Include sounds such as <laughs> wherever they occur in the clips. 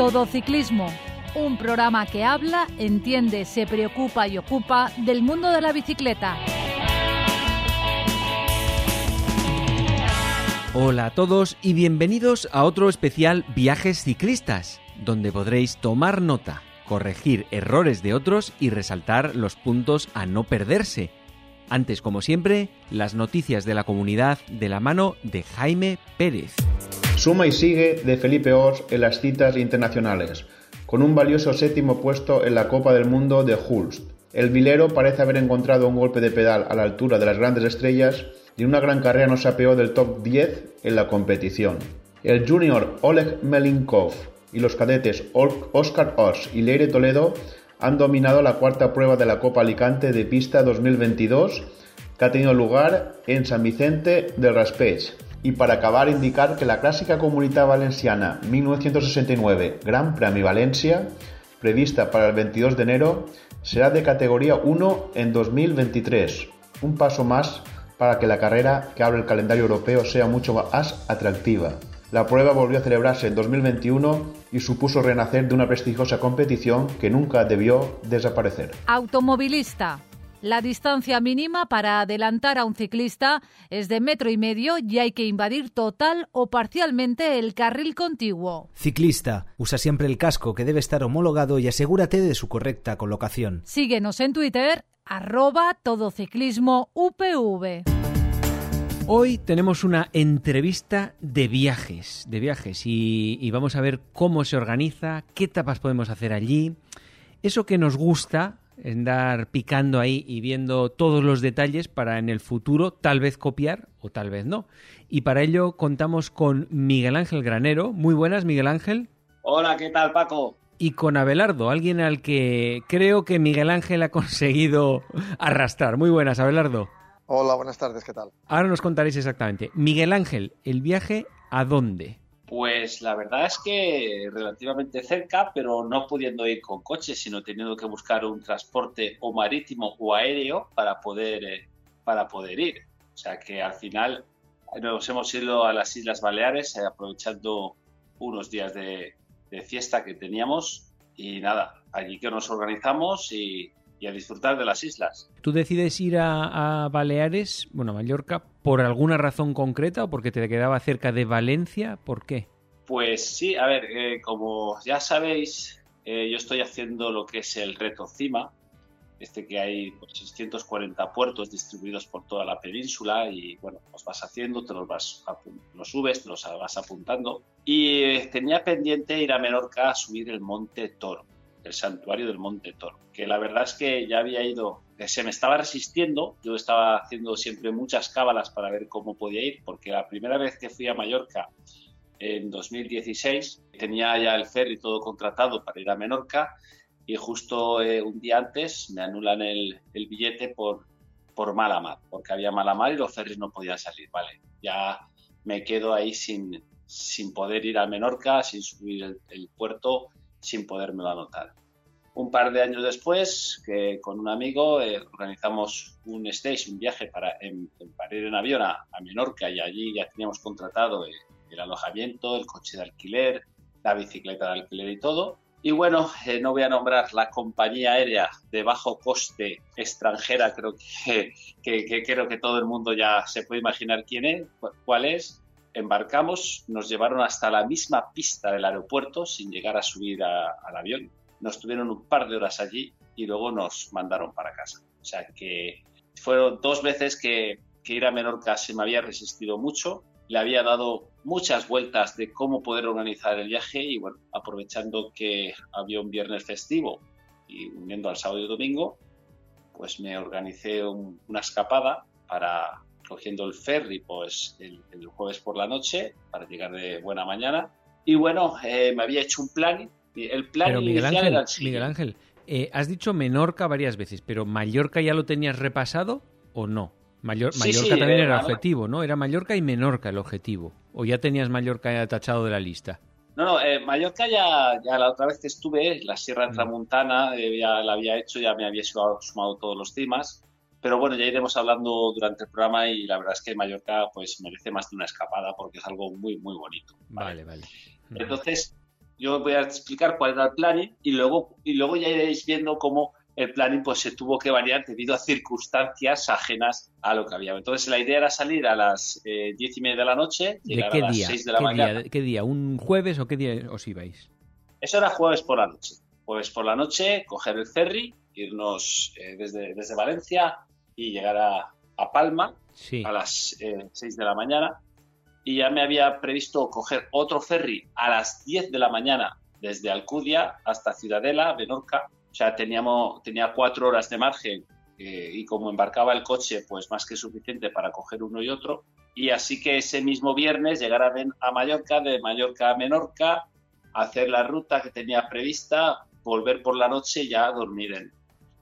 Todo Ciclismo, un programa que habla, entiende, se preocupa y ocupa del mundo de la bicicleta. Hola a todos y bienvenidos a otro especial Viajes Ciclistas, donde podréis tomar nota, corregir errores de otros y resaltar los puntos a no perderse. Antes, como siempre, las noticias de la comunidad de la mano de Jaime Pérez. Suma y sigue de Felipe Ors en las citas internacionales, con un valioso séptimo puesto en la Copa del Mundo de Hulst. El vilero parece haber encontrado un golpe de pedal a la altura de las grandes estrellas y en una gran carrera no se apeó del top 10 en la competición. El junior Oleg Melinkov y los cadetes Oscar Ors y Leire Toledo han dominado la cuarta prueba de la Copa Alicante de Pista 2022 que ha tenido lugar en San Vicente del Raspech y para acabar, indicar que la clásica comunidad valenciana 1969 Gran Premio Valencia, prevista para el 22 de enero, será de categoría 1 en 2023. Un paso más para que la carrera que abre el calendario europeo sea mucho más atractiva. La prueba volvió a celebrarse en 2021 y supuso renacer de una prestigiosa competición que nunca debió desaparecer. Automovilista. La distancia mínima para adelantar a un ciclista es de metro y medio y hay que invadir total o parcialmente el carril contiguo. Ciclista, usa siempre el casco que debe estar homologado y asegúrate de su correcta colocación. Síguenos en Twitter, arroba todociclismo UPV. Hoy tenemos una entrevista de viajes, de viajes y, y, vamos a ver cómo se organiza, qué etapas podemos hacer allí, eso que nos gusta andar picando ahí y viendo todos los detalles para en el futuro tal vez copiar o tal vez no. Y para ello contamos con Miguel Ángel Granero. Muy buenas, Miguel Ángel. Hola, ¿qué tal, Paco? Y con Abelardo, alguien al que creo que Miguel Ángel ha conseguido arrastrar. Muy buenas, Abelardo. Hola, buenas tardes, ¿qué tal? Ahora nos contaréis exactamente. Miguel Ángel, ¿el viaje a dónde? Pues la verdad es que relativamente cerca, pero no pudiendo ir con coche, sino teniendo que buscar un transporte o marítimo o aéreo para poder, eh, para poder ir. O sea que al final nos hemos ido a las Islas Baleares eh, aprovechando unos días de, fiesta que teníamos y nada, allí que nos organizamos y, y a disfrutar de las islas. ¿Tú decides ir a, a, Baleares, bueno, Mallorca, por alguna razón concreta o porque te quedaba cerca de Valencia? ¿Por qué? Pues sí, a ver, eh, como ya sabéis, eh, yo estoy haciendo lo que es el reto CIMA, este que hay pues, 640 puertos distribuidos por toda la península y bueno, los vas haciendo, te los vas los subes, te los vas apuntando y eh, tenía pendiente ir a Menorca a subir el Monte Toro el santuario del Monte Toro, que la verdad es que ya había ido, se me estaba resistiendo, yo estaba haciendo siempre muchas cábalas para ver cómo podía ir, porque la primera vez que fui a Mallorca en 2016 tenía ya el ferry todo contratado para ir a Menorca y justo eh, un día antes me anulan el, billete por, por mala mar, porque había mala mar y los ferries no podían salir, vale, ya me quedo ahí sin, sin poder ir a Menorca, sin subir el puerto sin podérmelo anotar. Un par de años después, que con un amigo eh, organizamos un stage, un viaje para, en, para ir en avión a, a, Menorca y allí ya teníamos contratado el, el, alojamiento, el coche de alquiler, la bicicleta de alquiler y todo. Y bueno, eh, no voy a nombrar la compañía aérea de bajo coste extranjera, creo que, creo que todo el mundo ya se puede imaginar quién es, cuál es, embarcamos, nos llevaron hasta la misma pista del aeropuerto sin llegar a subir al avión. Nos tuvieron un par de horas allí y luego nos mandaron para casa. O sea que fueron dos veces que, que ir a Menorca se me había resistido mucho. Le había dado muchas vueltas de cómo poder organizar el viaje y bueno, aprovechando que había un viernes festivo y uniendo al sábado y domingo, pues me organicé un, una escapada para, cogiendo el ferry pues el, el, jueves por la noche para llegar de buena mañana. Y bueno, eh, me había hecho un plan. El plan pero Miguel inicial Ángel, era el. Miguel Ángel, eh, has dicho Menorca varias veces, pero ¿Mallorca ya lo tenías repasado o no? Mayor, Mallorca sí, también eh, era vamos. objetivo, ¿no? Era Mallorca y Menorca el objetivo. ¿O ya tenías Mallorca tachado de la lista? No, no, eh, Mallorca ya, ya la otra vez que estuve, la Sierra Mm. Tramontana, eh, ya la había hecho, ya me había sumado, sumado todos los temas. Pero bueno, ya iremos hablando durante el programa y la verdad es que Mallorca pues merece más de una escapada porque es algo muy, muy bonito. Vale, vale. Entonces, yo voy a explicar cuál era el planning y luego, y luego ya iréis viendo cómo el planning pues se tuvo que variar debido a circunstancias ajenas a lo que había. Entonces la idea era salir a las eh, diez y media de la noche, ¿De llegar qué a las día? seis de la ¿Qué mañana. día? ¿Qué día? ¿Un jueves o qué día os ibais? Eso era jueves por la noche. Jueves por la noche, coger el ferry, irnos eh, desde, desde Valencia y llegar a, a Palma Sí. a las eh, 6 de la mañana. Y ya me había previsto coger otro ferry a las 10 de la mañana desde Alcudia hasta Ciudadela, Menorca. O sea, teníamos, tenía cuatro horas de margen eh, y como embarcaba el coche, pues más que suficiente para coger uno y otro. Y así que ese mismo viernes llegar a, a Mallorca, de Mallorca a Menorca, hacer la ruta que tenía prevista, volver por la noche y ya dormir en.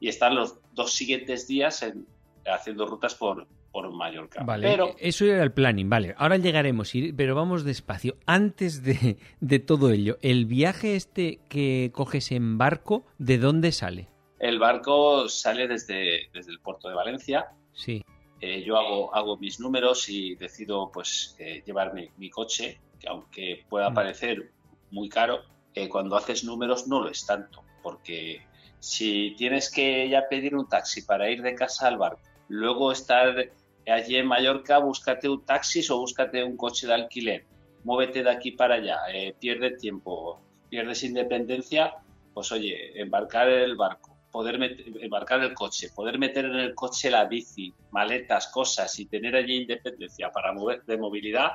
Y estar los dos siguientes días en- haciendo rutas por, por Mallorca. Vale, Pero eso era el planning, vale. Ahora llegaremos, ir- pero vamos despacio. Antes de, de todo ello, el viaje este que coges en barco, ¿de dónde sale? el barco sale desde, desde el puerto de Valencia. Sí, Eh, yo hago, hago mis números y decido pues eh, llevar mi, mi coche, que aunque pueda parecer muy caro, eh, cuando haces números no lo es tanto, porque si tienes que ya pedir un taxi para ir de casa al barco, luego estar allí en Mallorca, búscate un taxi o búscate un coche de alquiler, muévete de aquí para allá, eh, pierde tiempo, pierdes independencia, pues oye, embarcar el barco, poder embarcar el coche, poder meter en el coche la bici, maletas, cosas y tener allí independencia para mover de movilidad,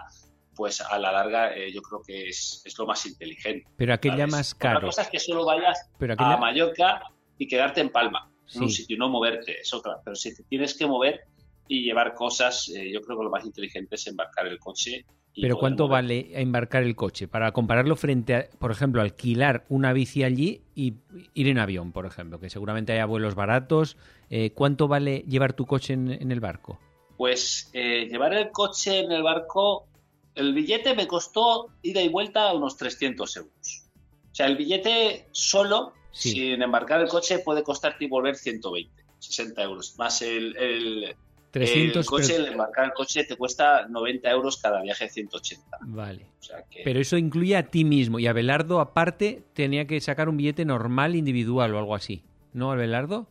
pues a la larga eh, yo creo que es, es lo más inteligente. pero aquella ¿sabes? más Otra caro. cosa es que solo vayas Pero a aquella... Mallorca y quedarte en Palma, en un sitio, no moverte, es otra. Pero si te tienes que mover y llevar cosas, eh, yo creo que lo más inteligente es embarcar el coche. y Pero ¿cuánto mover. vale embarcar el coche? Para compararlo frente a, por ejemplo, alquilar una bici allí y ir en avión, por ejemplo, que seguramente haya vuelos baratos. Eh, ¿Cuánto vale llevar tu coche en, en el barco? Pues eh, llevar el coche en el barco, el billete me costó ida y vuelta unos 300 euros. O sea, el billete solo, Sí. sin embarcar el coche, puede costarte y volver 120, 60 euros. Más el, el, 300 el coche, pero- el embarcar el coche te cuesta 90 euros cada viaje, 180. Vale. O sea que... Pero eso incluye a ti mismo. Y Abelardo, aparte, tenía que sacar un billete normal, individual o algo así. ¿No, Abelardo?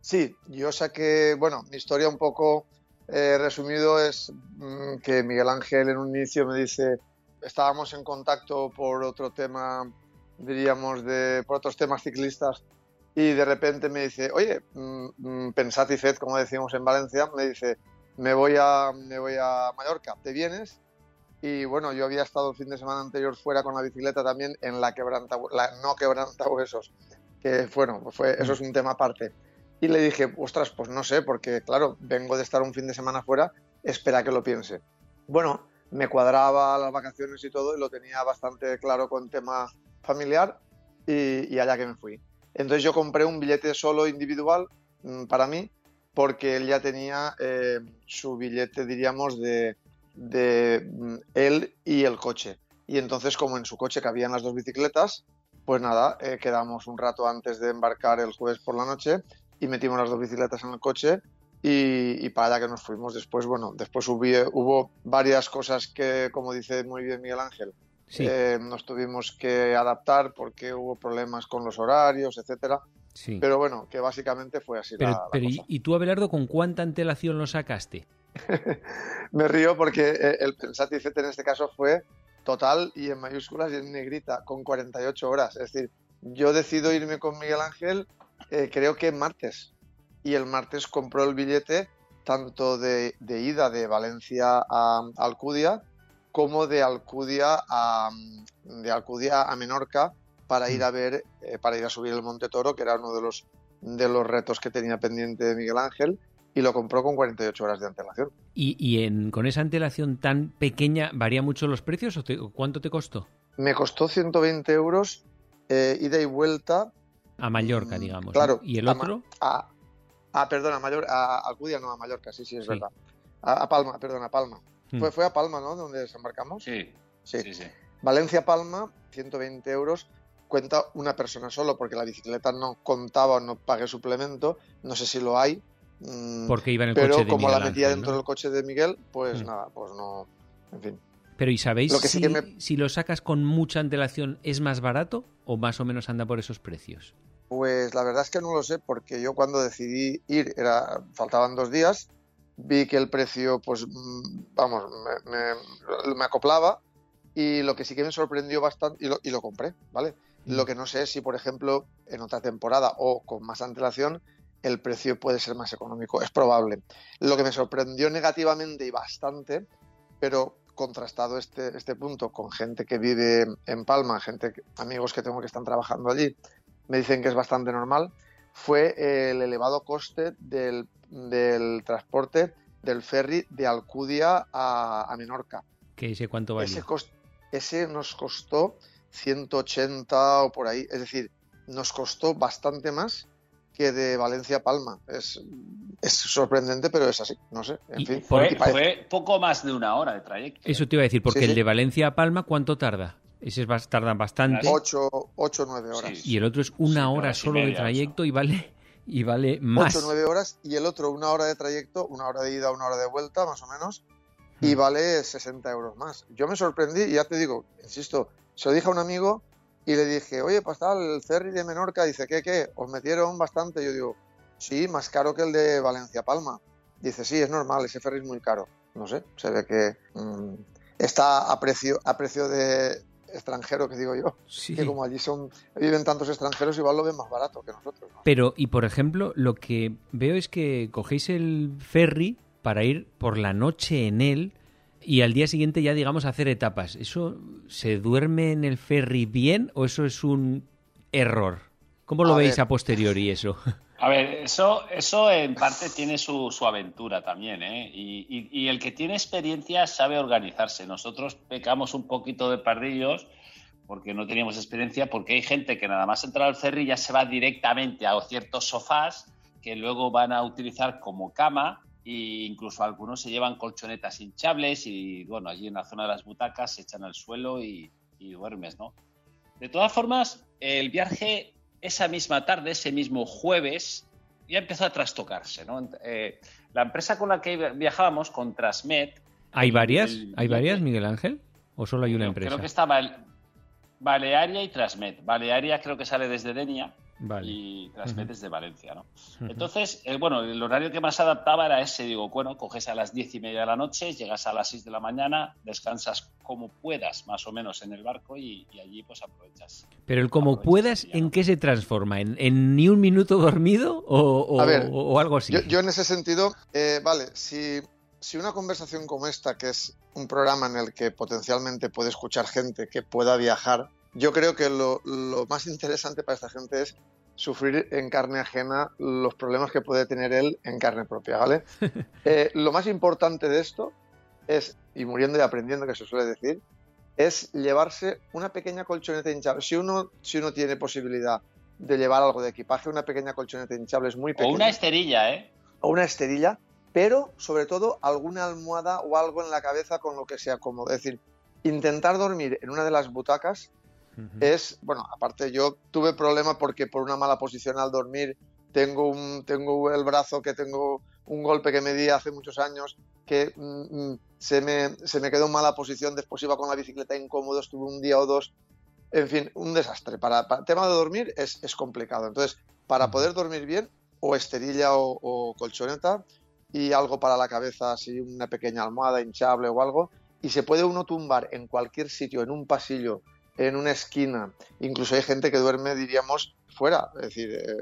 Sí, yo saqué, bueno, mi historia un poco eh, resumido es mm, que Miguel Ángel en un inicio me dice, estábamos en contacto por otro tema, diríamos, de, por otros temas ciclistas, y de repente me dice, oye, mm, mm, pensad y fed, como decimos en Valencia, me dice, me voy a, me voy a Mallorca, ¿te vienes? Y bueno, yo había estado el fin de semana anterior fuera con la bicicleta también en la quebranta, la no quebranta huesos, que bueno, fue, eso es un tema aparte. Y le dije, ostras, pues no sé, porque claro, vengo de estar un fin de semana fuera, espera que lo piense. Bueno, me cuadraba las vacaciones y todo y lo tenía bastante claro con tema familiar y, allá que me fui. Entonces yo compré un billete solo individual mm, para mí porque él ya tenía eh, su billete, diríamos, de, mm, él y el coche. Y entonces como en su coche cabían las dos bicicletas, pues nada, eh, quedamos un rato antes de embarcar el jueves por la noche y metimos las dos bicicletas en el coche y, para allá que nos fuimos. Después, bueno, después hubo varias cosas que, como dice muy bien Miguel Ángel, Sí. eh, nos tuvimos que adaptar porque hubo problemas con los horarios, etcétera. sí. Pero bueno, que básicamente fue así Pero, la, la pero ¿y, cosa. y tú, Abelardo, con cuánta antelación lo sacaste? <laughs> Me río porque eh, el fete en este caso fue total y en mayúsculas y en negrita, con 48 horas. Es decir, yo decido irme con Miguel Ángel, eh, creo que martes. Y el martes compró el billete tanto de, de ida de Valencia a Alcudia como de Alcudia a, de Alcudia a Menorca para ir a ver, eh, para ir a subir el Monte Toro, que era uno de los, de los retos que tenía pendiente de Miguel Ángel, y lo compró con 48 horas de antelación. ¿Y, y en, con esa antelación tan pequeña, varía mucho los precios o te- cuánto te costó? Me costó 120 euros eh, ida y vuelta. A Mallorca, Mm, digamos. claro, ¿no? ¿Y el otro? A, a perdón, a, Mayor, a Alcudia, no, a Mallorca, sí, sí, es Sí. verdad. A, a Palma, perdón, a Palma. Hmm. Fue, fue a Palma, ¿no? Donde desembarcamos. Sí, Sí. sí, sí. Valencia-Palma, 120 euros. Cuenta una persona solo, porque la bicicleta no contaba o no pagué suplemento. No sé si lo hay. mm, Porque iba en el pero coche de como Miguel la metía Ángel, dentro ¿no? del coche de Miguel, pues Hmm. nada, pues no. En fin. Pero ¿y sabéis Lo que sí si, que me- si lo sacas con mucha antelación es más barato o más o menos anda por esos precios? Pues la verdad es que no lo sé, porque yo cuando decidí ir, era, faltaban dos días, vi que el precio, pues, mm, vamos, me, me- me acoplaba y lo que sí que me sorprendió bastante, y lo, y lo compré, ¿vale? Mm. Lo que no sé es si, por ejemplo, en otra temporada o con más antelación, el precio puede ser más económico. Es probable. Lo que me sorprendió negativamente y bastante, pero contrastado este, este punto con gente que vive en Palma, gente, amigos que tengo que están trabajando allí, me dicen que es bastante normal, fue el elevado coste del, del transporte del ferry de Alcudia a, a Menorca. ¿Qué sé cuánto vale? Ese, nos costó 180 o por ahí, es decir, nos costó bastante más que de Valencia a Palma. Es, es sorprendente, pero es así, no sé, en Y fin. Fue, fue poco más de una hora de trayecto. Eso te iba a decir, porque Sí, el sí. de Valencia a Palma, ¿cuánto tarda? Ese es, bas- tarda bastante. ocho, ocho, nueve horas. Sí. Y el otro es una Sí, hora solo de trayecto y vale y vale más. 8 o 9 horas y el otro una hora de trayecto, una hora de ida, una hora de vuelta, más o menos, y Hmm. vale 60 euros más. Yo me sorprendí y ya te digo, insisto, se lo dije a un amigo y le dije, oye, pues tal, el ferry de Menorca, dice, ¿qué, qué? ¿Os metieron bastante? Yo digo, sí, más caro que el de Valencia-Palma. Dice, sí, es normal, ese ferry es muy caro. No sé, se ve que mm, está a precio, a precio de extranjero, que digo yo, Sí. que como allí son viven tantos extranjeros, igual lo ven más barato que nosotros. ¿no? Pero, y por ejemplo, lo que veo es que cogéis el ferry para ir por la noche en él y al día siguiente ya, digamos, hacer etapas. ¿Eso se duerme en el ferry bien o eso es un error? ¿Cómo lo A veis ver. a posteriori eso? <laughs> A ver, eso, eso en parte tiene su, su aventura también, ¿eh? Y, y- el que tiene experiencia sabe organizarse. Nosotros pecamos un poquito de pardillos porque no teníamos experiencia, porque hay gente que nada más entrar al ferry ya se va directamente a ciertos sofás que luego van a utilizar como cama e incluso algunos se llevan colchonetas hinchables y bueno, allí en la zona de las butacas se echan al suelo y, y duermes, ¿no? De todas formas, el viaje esa misma tarde, ese mismo jueves, ya empezó a trastocarse, ¿no? Eh, la empresa con la que viajábamos, con Transmed... ¿Hay varias? el ¿Hay varias, Miguel Ángel? ¿O solo hay una Creo- empresa? Creo que estaba el Balearia y Transmed. Balearia creo que sale desde Denia Vale. y Ujú. desde Valencia, ¿no? Entonces, eh, bueno, el horario que más adaptaba era ese. Digo, bueno, coges a las diez y media de la noche, llegas a las 6 de la mañana, descansas como puedas, más o menos, en el barco y, y allí pues aprovechas. Pero el como Aprovechas puedas, ¿en ¿no? qué se transforma? ¿En, en ni un minuto dormido o, o- A ver, o algo así? Yo, yo en ese sentido, eh, vale, si, si una conversación como esta, que es un programa en el que potencialmente puede escuchar gente que pueda viajar, yo creo que lo, lo más interesante para esta gente es sufrir en carne ajena los problemas que puede tener él en carne propia, ¿vale? <laughs> Eh, lo más importante de esto es, y muriendo y aprendiendo que se suele decir, es llevarse una pequeña colchoneta hinchable. Si uno, si uno tiene posibilidad de llevar algo de equipaje, una pequeña colchoneta hinchable es muy O pequeña una esterilla, ¿eh? o una esterilla, pero sobre todo alguna almohada o algo en la cabeza con lo que sea cómodo. Es decir, intentar dormir en una de las butacas Es, bueno, aparte yo tuve problema porque por una mala posición al dormir tengo un tengo el brazo que tengo un golpe que me di hace muchos años que mm, mm, se, me, se me quedó en mala posición, después iba con la bicicleta incómodo, estuve un día o dos, en fin, un desastre. Para, para el tema de dormir es, es complicado. Entonces, para poder dormir bien, o esterilla o, o colchoneta y algo para la cabeza, así una pequeña almohada hinchable o algo, y se puede uno tumbar en cualquier sitio, en un pasillo, en una esquina. Incluso hay gente que duerme, diríamos, fuera. Es decir, eh,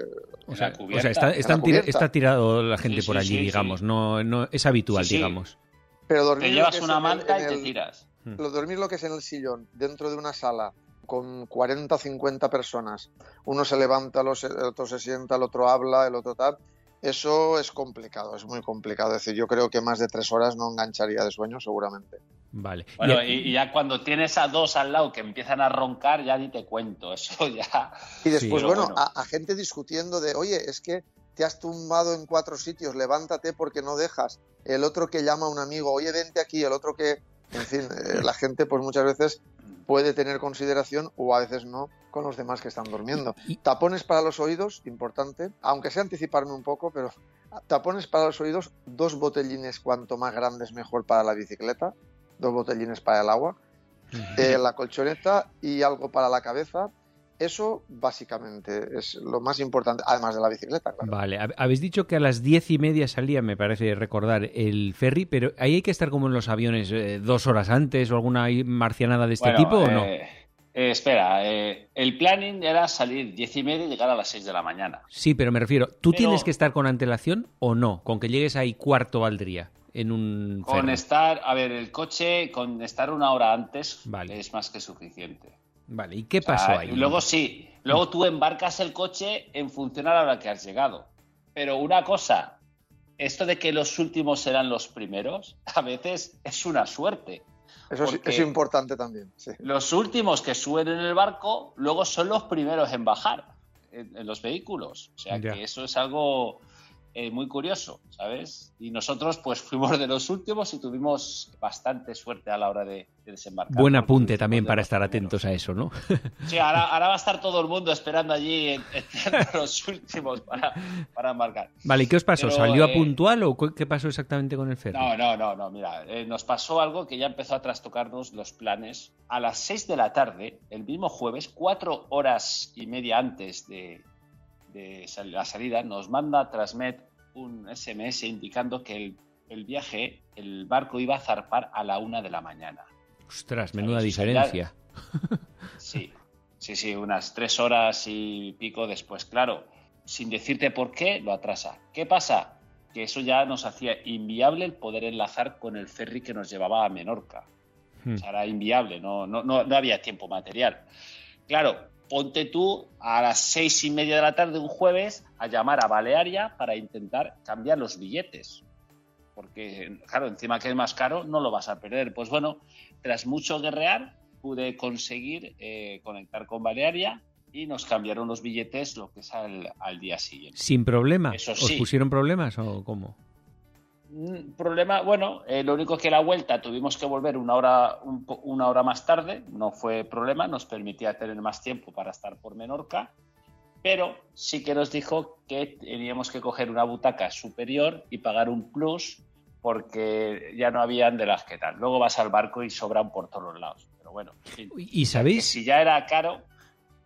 O sea, o está, están tira- está tirado la gente Sí, por sí, allí, sí, digamos. sí. No, no es habitual, Sí, sí. digamos. pero dormir Te lo llevas que es una en el- manta y te tiras. lo- dormir lo que es en el sillón, dentro de una sala con 40 o 50 personas, uno se levanta, los- el otro se sienta, el otro habla, el otro tal, eso es complicado, es muy complicado. Es decir, yo creo que más de tres horas no engancharía de sueño seguramente. Vale. Bueno, Y- ya cuando tienes a dos al lado que empiezan a roncar, ya ni te cuento. <laughs> Eso ya. Y después, Sí. bueno. A, a gente discutiendo de, oye, es que te has tumbado en cuatro sitios, levántate porque no dejas. El otro que llama a un amigo, oye, vente aquí, el otro que, en fin, eh, <laughs> la gente pues muchas veces puede tener consideración o a veces no con los demás que están durmiendo. Tapones para los oídos, importante, aunque sea anticiparme un poco, pero tapones para los oídos, dos botellines cuanto más grandes mejor para la bicicleta, dos botellines para el agua, eh, la colchoneta y algo para la cabeza. Eso básicamente es lo más importante, además de la bicicleta. Claro. Vale, Hab- habéis dicho que a las diez y media salía, me parece recordar, el ferry, pero ahí hay que estar como en los aviones eh, dos horas antes o alguna marcianada de este Bueno, tipo o no. Eh, espera, eh, el planning era salir diez y media y llegar a las 6 de la mañana. Sí, pero me refiero, ¿tú Pero- tienes que estar con antelación o no? Con que llegues ahí cuarto valdría en un Con estar, a ver, el coche, con estar una hora antes Vale. es más que suficiente. Vale, ¿y qué O sea, pasó ahí? y luego sí, luego tú embarcas el coche en función a la hora que has llegado. Pero una cosa, esto de que los últimos serán los primeros, <laughs> a veces es una suerte. Eso es, importante también. sí. Los últimos que suben en el barco, luego son los primeros en bajar en, en los vehículos. O sea Ya. que eso es algo eh, muy curioso, ¿sabes? Y nosotros pues <laughs> fuimos de los últimos y tuvimos bastante suerte a la hora de, de desembarcar. Buen apunte también para estar atentos a eso, ¿no? <laughs> Sí, ahora, ahora va a estar todo el mundo esperando allí en- entre <laughs> los últimos para, para embarcar. Vale, ¿y qué os pasó? Pero, ¿Salió a eh, puntual o qué pasó exactamente con el ferry? No, no, no, no, mira, eh, nos pasó algo que ya empezó a trastocarnos los planes. A las 6 de la tarde, el mismo jueves, cuatro horas y media antes de, de la salida, nos manda Transmet un SMS indicando que el, el viaje, el barco iba a zarpar a la una de la mañana. Ostras, menuda diferencia. <laughs> Sí, sí, sí, unas tres horas y pico después, claro, sin decirte por qué, lo atrasa. ¿Qué pasa? Que eso ya nos hacía inviable el poder enlazar con el ferry que nos llevaba a Menorca. Hmm. O sea, era inviable, no, no, no, no había tiempo material. Claro, ponte tú a las seis y media de la tarde un jueves a llamar a Balearia para intentar cambiar los billetes. Porque, claro, encima que es más caro, no lo vas a perder. Pues bueno, tras mucho guerrear, pude conseguir eh, conectar con Balearia y nos cambiaron los billetes lo que es al, al día siguiente. ¿Sin problema? Eso ¿Os sí. pusieron problemas o cómo? Mm, Problema, bueno, eh, lo único que la vuelta tuvimos que volver una hora, un una hora más tarde, no fue problema, nos permitía tener más tiempo para estar por Menorca, pero sí que nos dijo que teníamos que coger una butaca superior y pagar un plus porque ya no habían de las que tal. Luego vas al barco y sobran por todos los lados. Pero bueno. ¿Y sabéis? si ya era caro,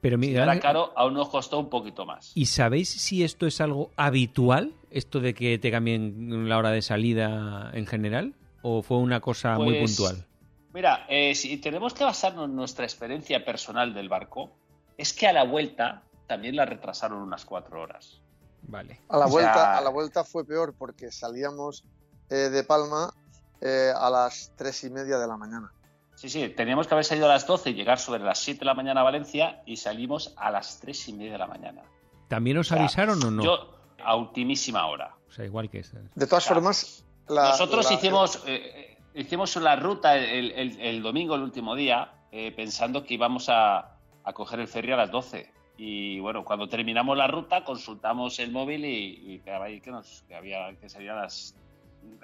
Pero si Miguel ya era Ángel, caro, aún nos costó un poquito más. ¿Y sabéis si esto es algo habitual? ¿Esto de que te cambien la hora de salida en general? ¿O fue una cosa muy Pues, puntual? Mira, eh, si tenemos que basarnos en nuestra experiencia personal del barco, es que a la vuelta también la retrasaron unas cuatro horas. Vale. A la, O vuelta, sea- a la vuelta fue peor porque salíamos eh, de Palma eh, a las tres y media de la mañana. Sí, sí, teníamos que haber salido a las 12 y llegar sobre las 7 de la mañana a Valencia y salimos a las tres y media de la mañana. ¿También os O sea, avisaron o no? Yo, a ultimísima hora. O sea, igual que esta. De todas Claro. formas, la- Nosotros la- hicimos, eh, eh, hicimos la ruta el, el- el domingo, el último día, eh, pensando que íbamos a, a coger el ferry a las 12. Y bueno, cuando terminamos la ruta, consultamos el móvil y, y quedaba ahí que, nos, que había que serían las.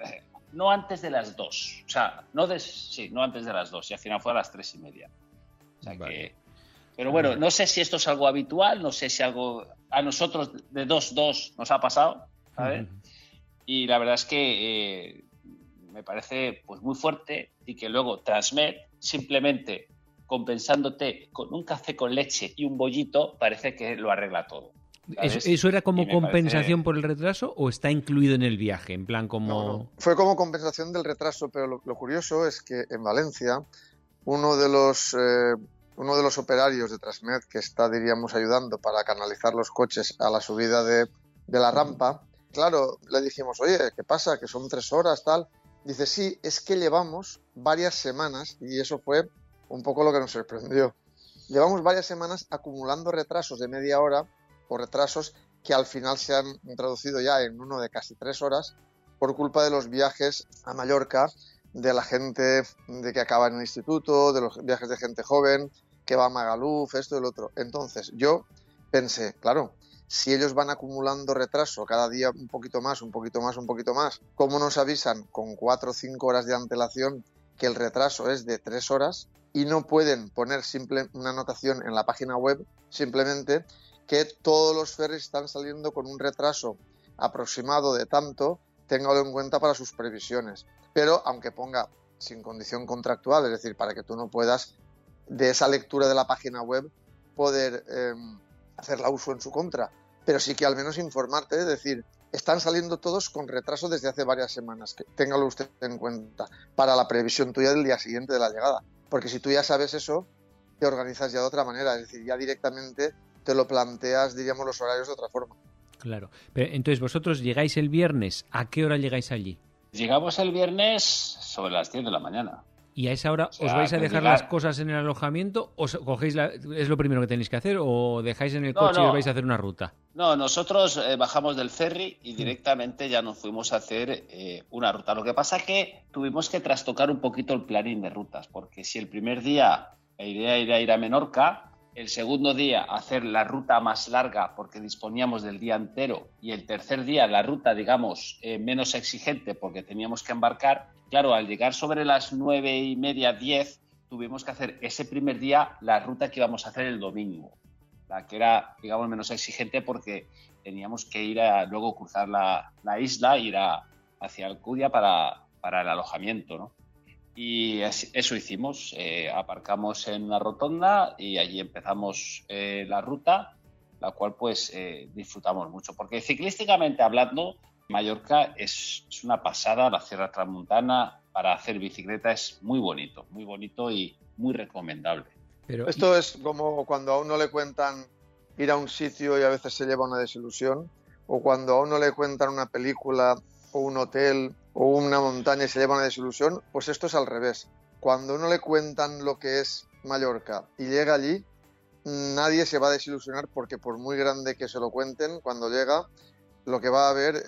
eh, no antes de las 2. O sea, no, des- sí, no antes de las 2. Y al final fue a las 3 y media. O sea Vale. que. Pero bueno, no sé si esto es algo habitual, no sé si algo. A nosotros de 2-2 nos ha pasado, ¿sabes? Y la verdad es que eh, me parece pues muy fuerte y que luego Transmet simplemente compensándote con un café con leche y un bollito parece que lo arregla todo. ¿Eso, eso era como compensación parece- por el retraso o está incluido en el viaje? En plan como... No, no. Fue como compensación del retraso, pero lo, lo curioso es que en Valencia uno de los eh, uno de los operarios de Transmet que está, diríamos, ayudando para canalizar los coches a la subida de, de la rampa, claro, le dijimos, oye, ¿qué pasa? Que son tres horas, tal. Dice, sí, es que llevamos varias semanas, y eso fue un poco lo que nos sorprendió. Llevamos varias semanas acumulando retrasos de media hora o retrasos que al final se han traducido ya en uno de casi tres horas por culpa de los viajes a Mallorca, de la gente de que acaba en el instituto, de los viajes de gente joven, que va a Magaluf, esto y el otro. Entonces yo pensé, claro, si ellos van acumulando retraso cada día un poquito más, un poquito más, un poquito más, ¿cómo nos avisan con cuatro o cinco horas de antelación que el retraso es de tres horas y no pueden poner simple una anotación en la página web simplemente que todos los ferries están saliendo con un retraso aproximado de tanto, téngalo en cuenta para sus previsiones. Pero aunque ponga sin condición contractual, es decir, para que tú no puedas de esa lectura de la página web poder eh, hacerla uso en su contra, pero sí que al menos informarte, es decir, están saliendo todos con retraso desde hace varias semanas, que téngalo usted en cuenta, para la previsión tuya del día siguiente de la llegada, porque si tú ya sabes eso, te organizas ya de otra manera, es decir, ya directamente te lo planteas, diríamos, los horarios de otra forma. Claro, pero entonces vosotros llegáis el viernes, ¿a qué hora llegáis allí? Llegamos el viernes sobre las 10 de la mañana. ¿Y a esa hora os vais a dejar las cosas en el alojamiento? ¿O cogéis la, es lo primero que tenéis que hacer? ¿O dejáis en el coche y vais a hacer una ruta? No, nosotros eh, bajamos del ferry y directamente ya nos fuimos a hacer eh, una ruta. Lo que pasa es que tuvimos que trastocar un poquito el planning de rutas, porque si el primer día la idea era ir a Menorca, el segundo día hacer la ruta más larga porque disponíamos del día entero y el tercer día la ruta, digamos, eh, menos exigente porque teníamos que embarcar. Claro, al llegar sobre las nueve y media, diez, tuvimos que hacer ese primer día la ruta que íbamos a hacer el domingo, la que era, digamos, menos exigente porque teníamos que ir a luego cruzar la, isla e ir hacia Alcudia para, para el alojamiento, ¿no? Y eso hicimos, eh, aparcamos en una rotonda y allí empezamos eh, la ruta, la cual pues eh, disfrutamos mucho, porque ciclísticamente hablando, Mallorca es, una pasada, la Sierra Transmontana para hacer bicicleta es muy bonito, muy bonito y muy recomendable. Pero... Esto es como cuando a uno le cuentan ir a un sitio y a veces se lleva una desilusión, o cuando a uno le cuentan una película o un hotel o una montaña y se lleva una desilusión, pues esto es al revés. Cuando uno le cuentan lo que es Mallorca y llega allí, nadie se va a desilusionar porque por muy grande que se lo cuenten, cuando llega, lo que va a ver eh,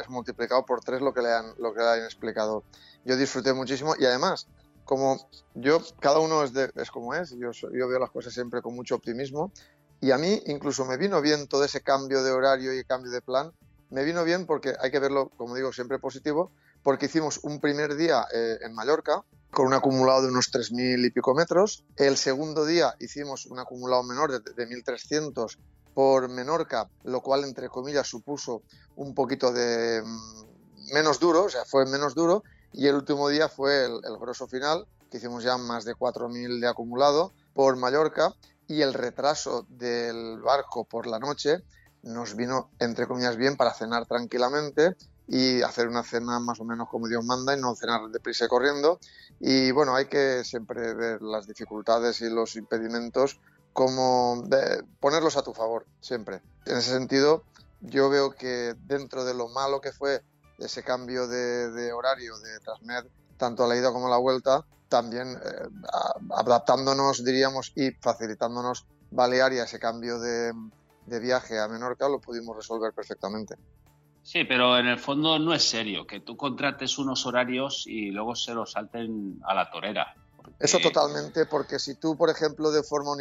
es multiplicado por tres lo que le han, lo que le han explicado. Yo disfruté muchísimo y además, como yo, cada uno es, es como es, yo, yo veo las cosas siempre con mucho optimismo y a mí incluso me vino bien todo ese cambio de horario y cambio de plan me vino bien porque hay que verlo, como digo, siempre positivo, porque hicimos un primer día eh, en Mallorca con un acumulado de unos 3.000 y pico metros. El segundo día hicimos un acumulado menor de, de 1.300 por Menorca, lo cual, entre comillas, supuso un poquito de mm, menos duro, o sea, fue menos duro. Y el último día fue el, el grosso final, que hicimos ya más de 4.000 de acumulado por Mallorca. Y el retraso del barco por la noche nos vino, entre comillas, bien para cenar tranquilamente y hacer una cena más o menos como Dios manda y no cenar deprisa y corriendo. Y bueno, hay que siempre ver las dificultades y los impedimentos como ponerlos a tu favor, siempre. En ese sentido, yo veo que dentro de lo malo que fue ese cambio de, horario de Transmed, tanto a la ida como a la vuelta, también eh, adaptándonos, diríamos, y facilitándonos Balearia ese cambio de, de viaje a Menorca lo pudimos resolver perfectamente. Sí, pero en el fondo no es serio que tú contrates unos horarios y luego se los salten a la torera. Eso totalmente, porque si tú, por ejemplo, de forma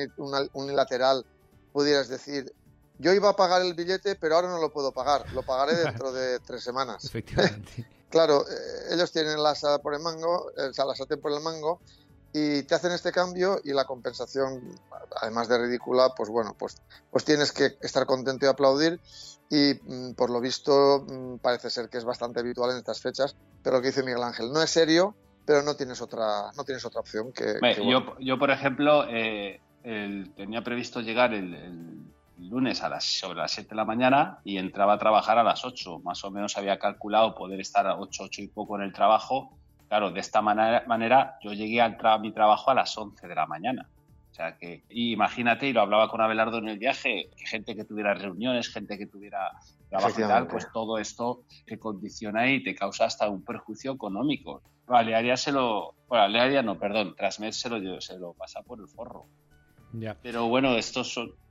unilateral pudieras decir, yo iba a pagar el billete, pero ahora no lo puedo pagar, lo pagaré <laughs> dentro de tres semanas. Efectivamente. <laughs> claro, eh, ellos tienen la sala por el mango, o sea, la sartén por el mango, y te hacen este cambio y la compensación, además de ridícula, pues bueno, pues, pues tienes que estar contento y aplaudir. Y mm, por lo visto mm, parece ser que es bastante habitual en estas fechas, pero lo que dice Miguel Ángel, no es serio, pero no tienes otra, no tienes otra opción que... yo, yo, por ejemplo, eh, tenía previsto llegar el, lunes a las, sobre las 7 de la mañana y entraba a trabajar a las 8, más o menos había calculado poder estar a 8, 8 y poco en el trabajo Claro, de esta manera, yo llegué a, mi trabajo a las 11 de la mañana. O sea que, imagínate, y lo hablaba con Abelardo en el viaje, que gente que tuviera reuniones, gente que tuviera trabajo y tal, pues todo esto te condiciona y te causa hasta un perjuicio económico. Balearia se lo, bueno, Balearia no, perdón, Transmed se lo, se lo pasa por el forro. Ya. Pero bueno, esto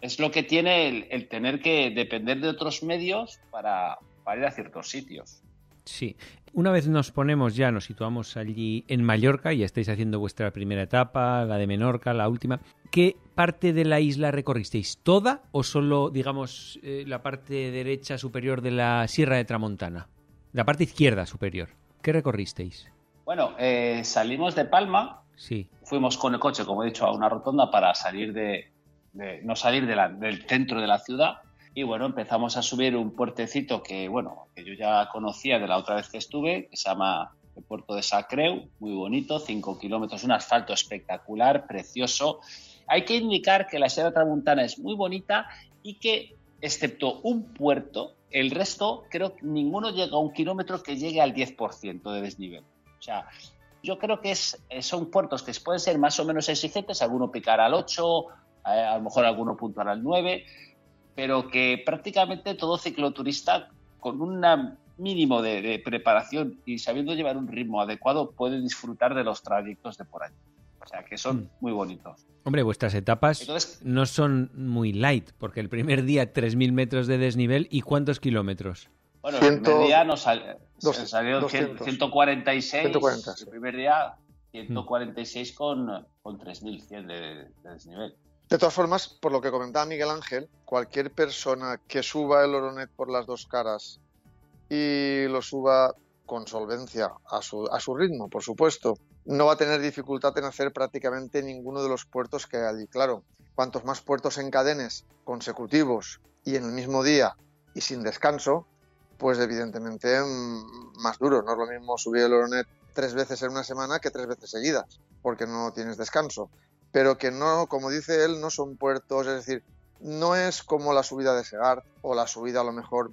es lo que tiene el, tener que depender de otros medios para, para ir a ciertos sitios. Sí. Una vez nos ponemos ya, nos situamos allí en Mallorca, y estáis haciendo vuestra primera etapa, la de Menorca, la última. ¿Qué parte de la isla recorristeis? ¿Toda o solo, digamos, eh, la parte derecha superior de la Sierra de Tramontana? La parte izquierda superior. ¿Qué recorristeis? Bueno, eh, salimos de Palma. Sí. Fuimos con el coche, como he dicho, a una rotonda para salir de, no salir del centro de la ciudad y bueno, empezamos a subir un puertecito que, bueno, que yo ya conocía de la otra vez que estuve, que se llama el puerto de Sacreu, muy bonito, 5 kilómetros, un asfalto espectacular, precioso. Hay que indicar que la Sierra Tramontana es muy bonita y que, excepto un puerto, el resto, creo que ninguno llega a un kilómetro que llegue al 10% de desnivel. O sea, yo creo que es, eh, son puertos que pueden ser más o menos exigentes, alguno picar al 8, eh, a lo mejor alguno puntuar al 9, pero que prácticamente todo cicloturista con un mínimo de, preparación y sabiendo llevar un ritmo adecuado puede disfrutar de los trayectos de por allí. O sea, que son mm. muy bonitos. Hombre, vuestras etapas no son muy light, porque el primer día 3.000 metros de desnivel y ¿cuántos kilómetros? Bueno, el primer día nos salió 146, el primer día 146 con, con 3.100 de, de desnivel. De todas formas, por lo que comentaba Miguel Ángel, cualquier persona que suba el Oronet por las dos caras y lo suba con solvencia, a su, a su ritmo, por supuesto, no va a tener dificultad en hacer prácticamente ninguno de los puertos que hay allí. Claro, cuantos más puertos en cadenes consecutivos y en el mismo día y sin descanso, pues evidentemente mm, más duro. No es lo mismo subir el Oronet tres veces en una semana que tres veces seguidas, porque no tienes descanso pero que no, como dice él, no son puertos, es decir, no es como la subida de Segart o la subida a lo mejor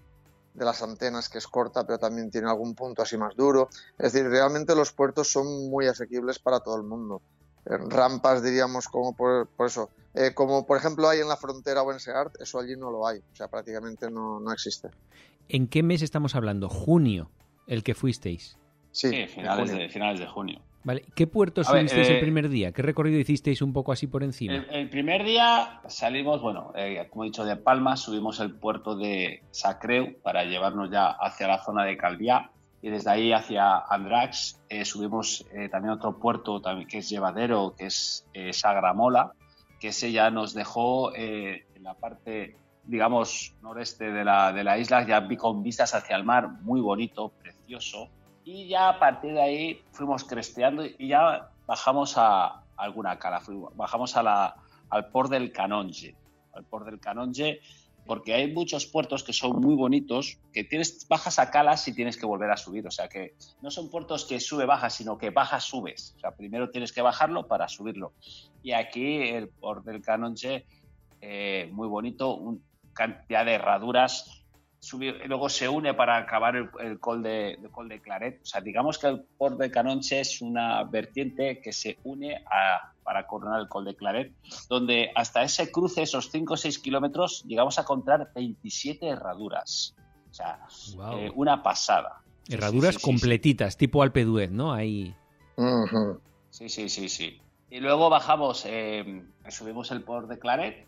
de las antenas que es corta pero también tiene algún punto así más duro. Es decir, realmente los puertos son muy asequibles para todo el mundo. Eh, rampas, diríamos, como por, eso, eh, como por ejemplo hay en la frontera o en Segart, eso allí no lo hay, o sea, prácticamente no, no existe. ¿En qué mes estamos hablando? ¿Junio? ¿El que fuisteis? Sí, finales, de, finales de junio. Vale, ¿qué puerto subisteis el eh, primer día? ¿Qué recorrido hicisteis un poco así por encima? El, primer día salimos, bueno, eh, como he dicho, de Palma, subimos el puerto de Sacreu para llevarnos ya hacia la zona de Calviá y desde ahí hacia Andrax eh, subimos también otro puerto también, que es llevadero, que es Sagramola, que ese ya nos dejó en la parte, digamos, noreste de la, de la isla, ya con vistas hacia el mar, muy bonito, precioso y ya a partir de ahí fuimos cresteando y ya bajamos a alguna cala, bajamos a la, al port del Canonge, al port del Canonge, porque hay muchos puertos que son muy bonitos, que tienes bajas a calas y tienes que volver a subir, o sea que no son puertos que sube baja, sino que baja subes, o sea primero tienes que bajarlo para subirlo. Y aquí el port del Canonge, eh, muy bonito, una cantidad de herraduras luego se une para acabar el, col, de, col de Claret. O sea, digamos que el Port de Canonche es una vertiente que se une para coronar el col de Claret, donde hasta ese cruce, esos 5 o 6 kilómetros, llegamos a encontrar 27 herraduras. O sea, eh, una pasada. Herraduras completitas, tipo Alpe d'Huez, ¿no? Ahí. Sí, sí, sí, sí. Y luego bajamos, eh, subimos el Port de Claret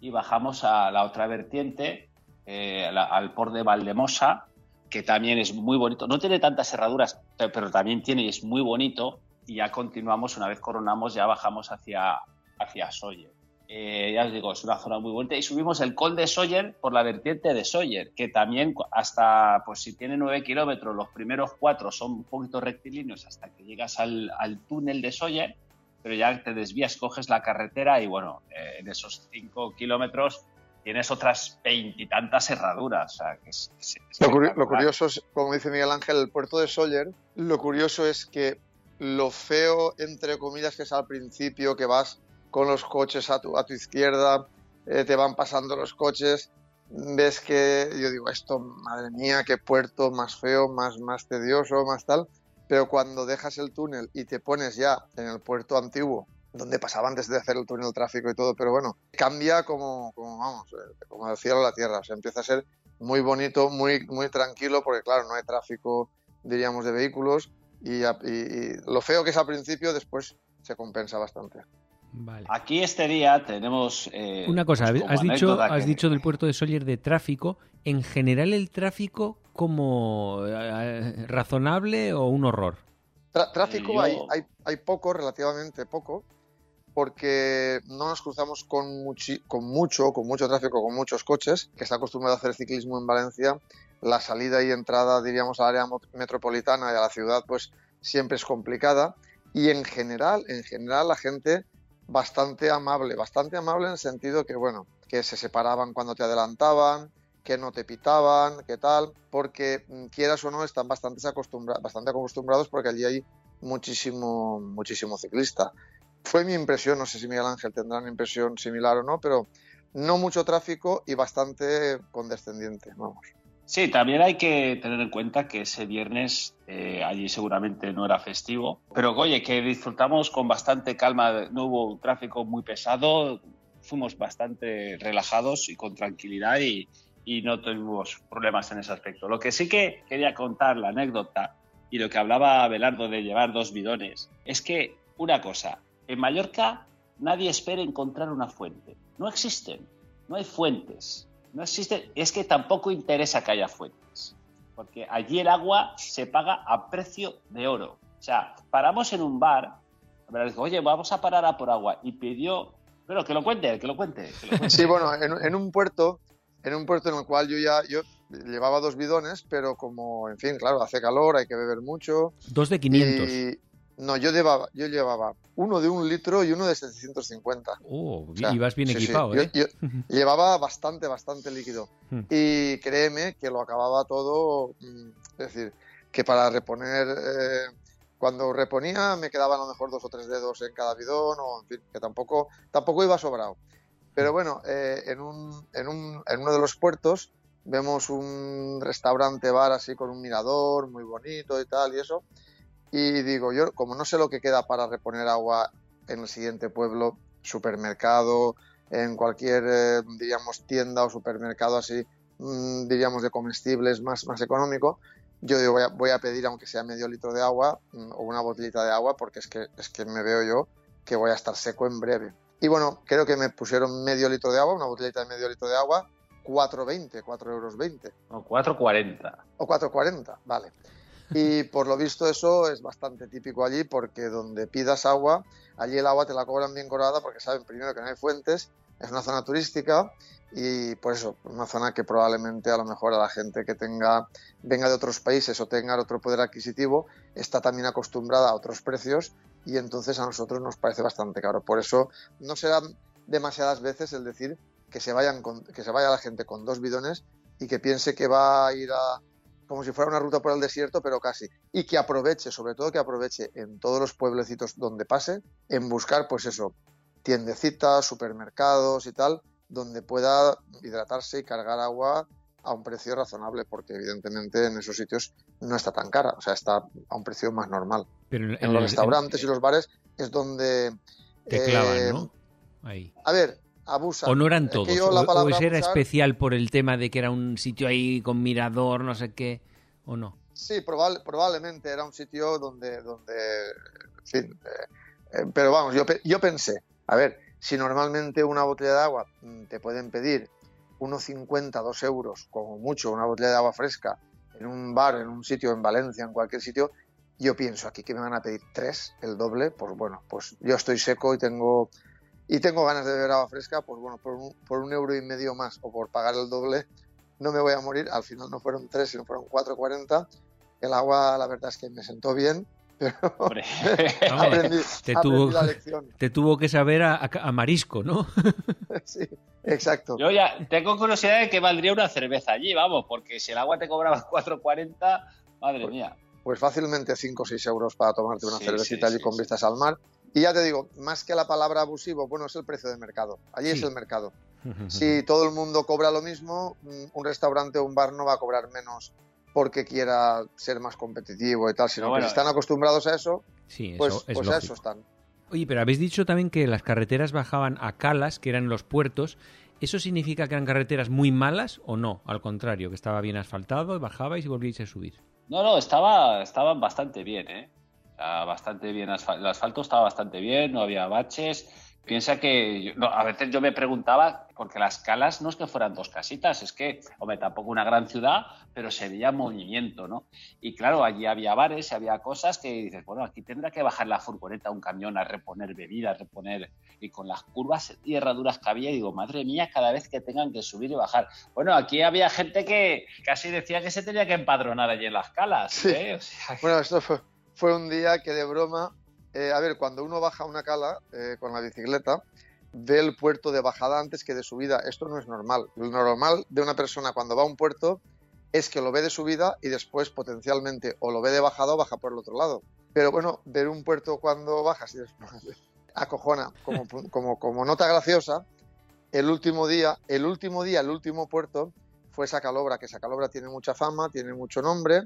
y bajamos a la otra vertiente, eh, al port de Valdemosa, que también es muy bonito. No tiene tantas herraduras, pero también tiene y es muy bonito. Y ya continuamos, una vez coronamos, ya bajamos hacia, hacia Sawyer. Eh, ya os digo, es una zona muy bonita. Y subimos el col de Sawyer por la vertiente de Sawyer, que también hasta, pues si tiene nueve kilómetros, los primeros cuatro son un poquito rectilíneos hasta que llegas al, túnel de Sawyer, pero ya te desvías, coges la carretera y bueno, eh, en esos cinco kilómetros tienes otras veintitantas herraduras. lo, curioso es, como dice Miguel Ángel, el puerto de Sawyer, lo curioso es que lo feo, entre comillas, que es al principio, que vas con los coches a tu, a tu izquierda, eh, te van pasando los coches, ves que yo digo, esto, madre mía, qué puerto más feo, más, más tedioso, más tal, pero cuando dejas el túnel y te pones ya en el puerto antiguo, donde pasaba antes de hacer el túnel tráfico y todo, pero bueno, cambia como, como vamos, eh, como el cielo a la tierra, o sea, empieza a ser muy bonito, muy, muy tranquilo, porque claro, no hay tráfico, diríamos, de vehículos, y, lo feo que es al principio, después se compensa bastante. Vale. Aquí este día tenemos... Eh, Una cosa, pues, has, dicho, has dicho del puerto de Sóller de tráfico. En general el tráfico como eh, razonable o un horror? tráfico hay, hay, hay, poco, relativamente poco porque no nos cruzamos con, con mucho, con mucho tráfico, con muchos coches, que está acostumbrado a hacer ciclismo en Valencia. La salida y entrada, diríamos, al área metropolitana y a la ciudad, pues siempre es complicada. Y en general, en general, la gente bastante amable, bastante amable en el sentido que, bueno, que se separaban cuando te adelantaban, que no te pitaban, qué tal, porque mm, quieras o no están bastante, acostumbra bastante acostumbrados porque allí hay muchísimo, muchísimo ciclista. Fue mi impresión, no sé si Miguel Ángel tendrá una impresión similar o no, pero no mucho tráfico y bastante condescendiente, vamos. Sí, también hay que tener en cuenta que ese viernes eh, allí seguramente no era festivo, pero oye, que disfrutamos con bastante calma, no hubo tráfico muy pesado, fuimos bastante relajados y con tranquilidad y, y no tuvimos problemas en ese aspecto. Lo que sí que quería contar, la anécdota y lo que hablaba Belardo de llevar dos bidones, es que una cosa, en Mallorca nadie espera encontrar una fuente, no existen, no hay fuentes no existe, es que tampoco interesa que haya fuentes, porque allí el agua se paga a precio de oro. O sea, paramos en un bar, oye, vamos a parar a por agua, y pidió, pero que lo cuente, que lo cuente. Sí, bueno, en, un puerto, en un puerto en el cual yo ya, yo llevaba dos bidones, pero como, en fin, claro, hace calor, hay que beber mucho. Dos de 500. No, yo llevaba, yo llevaba uno de un litro y uno de 750. Oh, ibas bien equipado, ¿eh? Yo, <laughs> llevaba bastante, bastante líquido. Hmm. Y créeme que lo acababa todo, mm, es decir, que para reponer, eh, cuando reponía me quedaban a lo mejor dos o tres dedos en cada bidón, o en fin, que tampoco, tampoco iba sobrado. Pero hmm. bueno, eh, en, un, en, un, en uno de los puertos vemos un restaurante bar así con un mirador muy bonito y tal y eso y digo, yo como no sé lo que queda para reponer agua en el siguiente pueblo, supermercado, en cualquier, eh, diríamos, tienda o supermercado así, mm, diríamos, de comestibles más, más económico, yo digo, voy a, voy a, pedir, aunque sea medio litro de agua mm, o una botellita de agua, porque es que, es que me veo yo que voy a estar seco en breve. Y bueno, creo que me pusieron medio litro de agua, una botellita de medio litro de agua, 4,20, 4,20 euros. O 4,40. O 4,40, vale. Y por lo visto eso es bastante típico allí porque donde pidas agua, allí el agua te la cobran bien cobrada porque saben primero que no hay fuentes, es una zona turística y por eso, una zona que probablemente a lo mejor a la gente que tenga, venga de otros países o tenga otro poder adquisitivo, está también acostumbrada a otros precios y entonces a nosotros nos parece bastante caro. Por eso no será demasiadas veces el decir que se, vayan que se vaya la gente con dos bidones y que piense que va a ir a, como si fuera una ruta por el desierto, pero casi. Y que aproveche, sobre todo que aproveche en todos los pueblecitos donde pase, en buscar, pues eso, tiendecitas, supermercados y tal, donde pueda hidratarse y cargar agua a un precio razonable, porque evidentemente en esos sitios no está tan cara, o sea, está a un precio más normal. Pero en, los restaurantes y los bares es donde... Te clavan, eh, ¿no? Ahí. A ver, abusa. ¿O no eran todos? o, ese era especial por el tema de que era un sitio ahí con mirador, no sé qué, o no? Sí, probablemente era un sitio donde, donde eh, eh, pero vamos, yo, yo pensé, a ver, si normalmente una botella de agua mm, te pueden pedir unos 50, 2 euros, como mucho, una botella de agua fresca, en un bar, en un sitio, en Valencia, en cualquier sitio, yo pienso aquí que me van a pedir tres, el doble, pues bueno, pues yo estoy seco y tengo y tengo ganas de beber agua fresca, pues bueno, por un, por un euro y medio más o por pagar el doble, no me voy a morir. Al final no fueron tres, sino fueron 4,40. El agua, la verdad es que me sentó bien, <laughs> pero <laughs> aprendí, te, tuvo, la lección. <laughs> te tuvo que saber a, a, marisco, ¿no? sí, exacto. Yo ya tengo curiosidad de que valdría una cerveza allí, vamos, porque si el agua te cobraba 4,40, madre pues, mía. Pues fácilmente 5 o 6 euros para tomarte una cervecita allí con vistas al mar. Y ya te digo, más que la palabra abusivo, bueno, es el precio de mercado. Allí es el mercado. Si todo el mundo cobra lo mismo, mm, un restaurante o un bar no va a cobrar menos porque quiera ser más competitivo y tal, sino que si están acostumbrados a eso, pues, pues a eso están. Oye, pero habéis dicho también que las carreteras bajaban a calas, que eran los puertos. ¿Eso significa que eran carreteras muy malas o no? Al contrario, que estaba bien asfaltado, bajabais y volvíais a subir. No, no, estaba, estaban bastante bien, ¿eh? Bastante bien, el asfalto estaba bastante bien, no había baches. Piensa que a veces yo me preguntaba, porque las calas no es que fueran dos casitas, es que, hombre, tampoco una gran ciudad, pero se veía movimiento, ¿no? Y claro, allí había bares, había cosas que dices, bueno, aquí tendrá que bajar la furgoneta un camión a reponer bebidas, reponer. Y con las curvas y herraduras que había, digo, madre mía, cada vez que tengan que subir y bajar. Bueno, aquí había gente que casi decía que se tenía que empadronar allí en las calas. ¿eh? Bueno, esto fue, fue un día que de broma, eh, a ver, cuando uno baja una cala eh, con la bicicleta, ve el puerto de bajada antes que de subida. Esto no es normal. Lo normal de una persona cuando va a un puerto es que lo ve de subida y después potencialmente o lo ve de bajada o baja por el otro lado. Pero bueno, ver un puerto cuando bajas y después <laughs> acojona como, nota graciosa. El último día, el último día, el último puerto fue Sacalobra, que Sacalobra tiene mucha fama, tiene mucho nombre.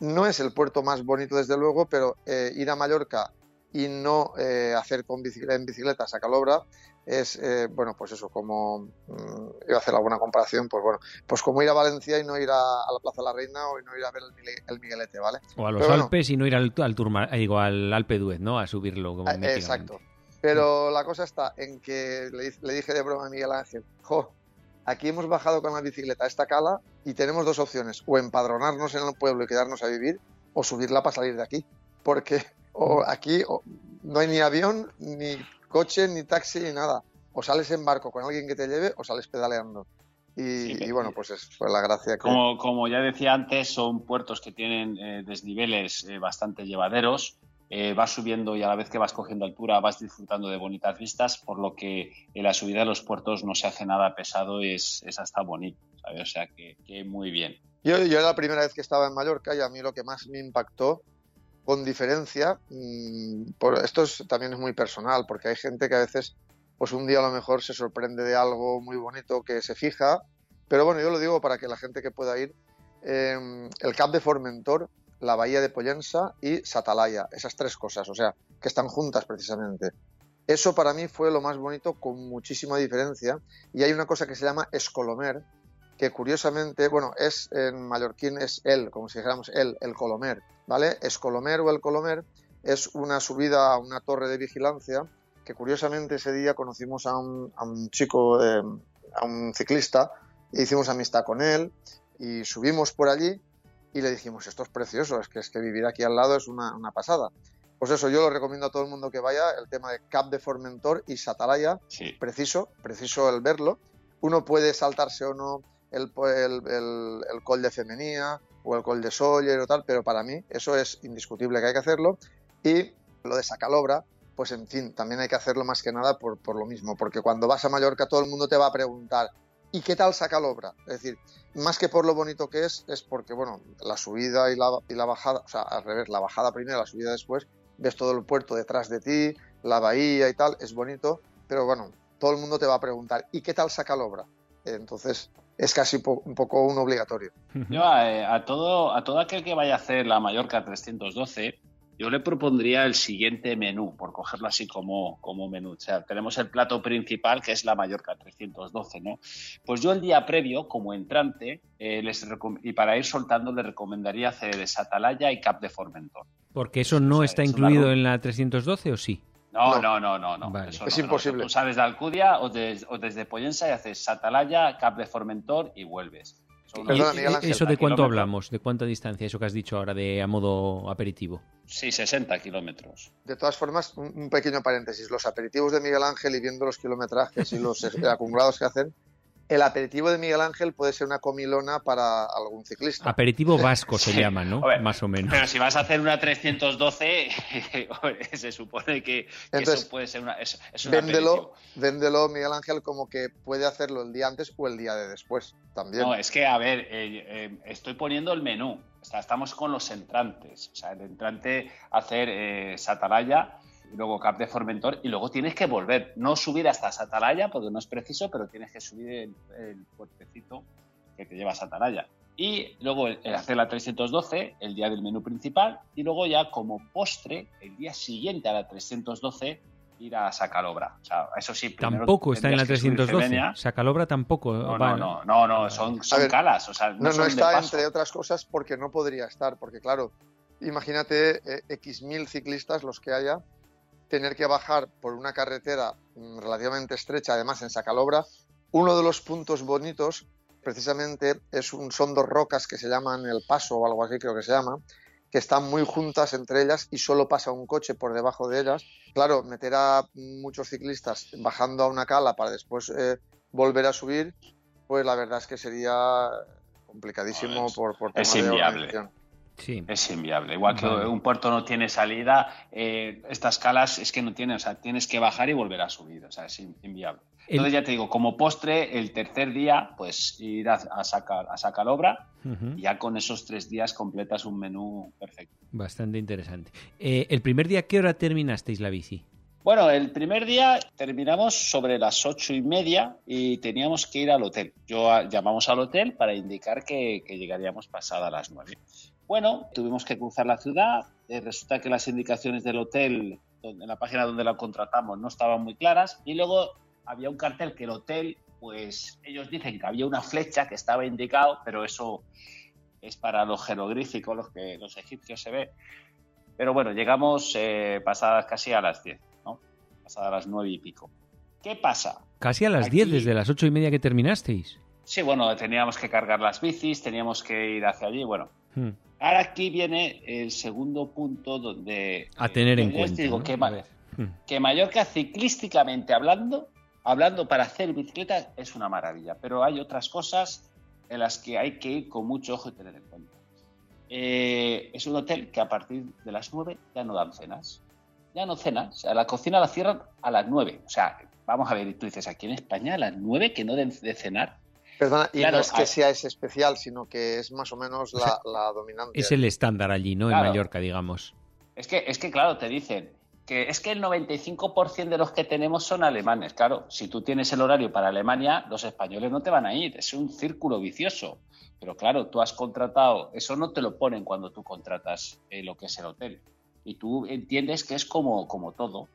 No es el puerto más bonito, desde luego, pero eh, ir a Mallorca y no eh, hacer con bicicleta, en bicicleta a Sacalobra es, eh, bueno, pues eso, como mm, iba a hacer alguna comparación, pues bueno, pues como ir a Valencia y no ir a, la Plaza de la Reina o no ir a ver el, Miguelete, ¿vale? O a los Alpes y no ir al, al, digo, al Alpe d'Huez, ¿no? A subirlo. Como exacto. Pero la cosa está en que le, le, dije de broma a Miguel Ángel, jo, aquí hemos bajado con la bicicleta a esta cala y tenemos dos opciones, o empadronarnos en el pueblo y quedarnos a vivir, o subirla para salir de aquí. Porque o aquí no hay ni avión, ni coche, ni taxi, ni nada. O sales en barco con alguien que te lleve o sales pedaleando. Y, bueno, pues es pues la gracia. Como, como ya decía antes, son puertos que tienen eh, desniveles eh, bastante llevaderos. Eh, vas subiendo y a la vez que vas cogiendo altura vas disfrutando de bonitas vistas, por lo que la subida de los puertos no se hace nada pesado, es, es hasta bonito, O sea que, que muy bien. Yo, yo, la primera vez que estaba en Mallorca y a mí lo que más me impactó con diferencia, mm, por, esto también es muy personal, porque hay gente que a veces, pues un día a lo mejor se sorprende de algo muy bonito que se fija, pero bueno, yo lo digo para que la gente que pueda ir, em, el Cap de Formentor, la Bahía de Pollensa y Satalaya, esas tres cosas, o sea, que están juntas precisamente. Eso para mí fue lo más bonito con muchísima diferencia y hay una cosa que se llama Escolomer, que curiosamente, bueno, es en mallorquín es el, como si dijéramos el, el Colomer, ¿vale? Escolomer o el Colomer es una subida a una torre de vigilancia que curiosamente ese día conocimos a un, chico, eh, a un ciclista, e hicimos amistad con él y subimos por allí y le dijimos, esto es precioso, es que, es que vivir aquí al lado es una, una pasada. Pues eso, yo lo recomiendo a todo el mundo que vaya, el tema de Cap de Formentor y Satalaya, preciso, preciso el verlo. Uno puede saltarse o no el, el, el, col de Femenía o el col de Soller o tal, pero para mí eso es indiscutible que hay que hacerlo. Y lo de Sacalobra, pues en fin, también hay que hacerlo más que nada por, por lo mismo, porque cuando vas a Mallorca todo el mundo te va a preguntar, ¿y qué tal Sacalobra? Es decir, más que por lo bonito que es, es porque, bueno, la subida y la, y la bajada, o sea, al revés, la bajada primero, la subida después, ves todo el puerto detrás de ti, la bahía y tal, es bonito, pero bueno, todo el mundo te va a preguntar, ¿y qué tal Sacalobra? Entonces, es casi un poco un obligatorio. Yo eh, a, todo, a todo aquel que vaya a hacer la Mallorca 312, yo le propondría el siguiente menú, por cogerlo así como, como menú. O sea, tenemos el plato principal, que es la Mallorca 312, ¿no? Pues yo el día previo, como entrante, eh, les y para ir soltando, le recomendaría hacer Satalaya y Cap de Formentor. Porque eso no está incluido en la 312 o sí? No, no, no, no, no. es imposible. Tú sabes de Alcudia o, desde Pollensa y haces Satalaya, Cap de Formentor y vuelves. ¿Eso de cuánto hablamos? ¿De cuánta distancia? Eso que has dicho ahora de a modo aperitivo. Sí, 60 kilómetros. De todas formas, un pequeño paréntesis. Los aperitivos de Miguel Ángel y viendo los kilometrajes y los acumulados que hacen, el aperitivo de Miguel Ángel puede ser una comilona para algún ciclista. Aperitivo vasco se llama, ¿no? Más o menos. Pero si vas a hacer una 312, <laughs> se supone que, eso puede ser una. Es, véndelo, véndelo, Miguel Ángel, como que puede hacerlo el día antes o el día de después también. No, es que, a ver, eh, eh, estoy poniendo el menú. O sea, estamos con los entrantes. O sea, el entrante hacer eh, Satalaya luego Cap de Formentor y luego tienes que volver, no subir hasta Satalaya porque no es preciso, pero tienes que subir el, puertecito que te lleva a Satalaya. Y luego hacer la 312, el día del menú principal, y luego ya como postre, el día siguiente a la 312, ir a Sacalobra. O sea, eso sí, tampoco está en la 312. Sacalobra tampoco. No, no, no, no, son, calas. O sea, no, no, está entre otras cosas porque no podría estar, porque claro, imagínate eh, X mil ciclistas los que haya tener que bajar por una carretera mm, relativamente estrecha, además en Sacalobra. Uno de los puntos bonitos, precisamente, es un, son dos rocas que se llaman el Paso o algo así, creo que se llama, que están muy juntas entre ellas y solo pasa un coche por debajo de ellas. Claro, meter a muchos ciclistas bajando a una cala para después eh, volver a subir, pues la verdad es que sería complicadísimo por, por tema es inviable. Sí. Es inviable. Igual que Vale. un puerto no tiene salida, eh, estas calas es que no tiene, o sea, tienes que bajar y volver a subir, o sea, es in- inviable. El- Entonces ya te digo, como postre, el tercer día, pues ir a, a sacar a sacar obra, y ya con esos tres días completas un menú perfecto. Bastante interesante. Eh, el primer día, ¿qué hora terminasteis la bici? Bueno, el primer día terminamos sobre las ocho y media y teníamos que ir al hotel. Yo llamamos al hotel para indicar que, que llegaríamos pasada las nueve. Bueno, tuvimos que cruzar la ciudad. eh, resulta que las indicaciones del hotel, donde- en la página donde la contratamos, no estaban muy claras. Y luego había un cartel que el hotel, pues ellos dicen que había una flecha que estaba indicado, pero eso es para los jeroglíficos, los que los egipcios se ve. Pero bueno, llegamos eh, pasadas casi a las 10, ¿no? Pasadas las 9 y pico. ¿Qué pasa? Casi a las Aquí- 10, desde las ocho y media que terminasteis. Sí, bueno, teníamos que cargar las bicis, teníamos que ir hacia allí, bueno. Hmm. Ahora aquí viene el segundo punto donde... A tener eh, en cuenta, digo ¿no? que. Hmm. que Mallorca ciclísticamente hablando, hablando para hacer bicicleta, es una maravilla. Pero hay otras cosas en las que hay que ir con mucho ojo y tener en cuenta. Eh, es un hotel que a partir de las 9 ya no dan cenas. Ya no cenan. O sea, la cocina la cierran a las 9. O sea, vamos a ver, y tú dices, aquí en España a las 9 que no den de cenar. Perdona, y Claro, no es que sea ese especial, sino que es más o menos O sea, la, la dominante. Es el estándar allí, ¿no? En. Mallorca, digamos. Es que, es que, claro, te dicen que es que el 95% de los que tenemos son alemanes. Claro, si tú tienes el horario para Alemania, los españoles no te van a ir. Es un círculo vicioso. Pero claro, tú has contratado, eso no te lo ponen cuando tú contratas eh, lo que es el hotel. Y tú entiendes que es como, como todo,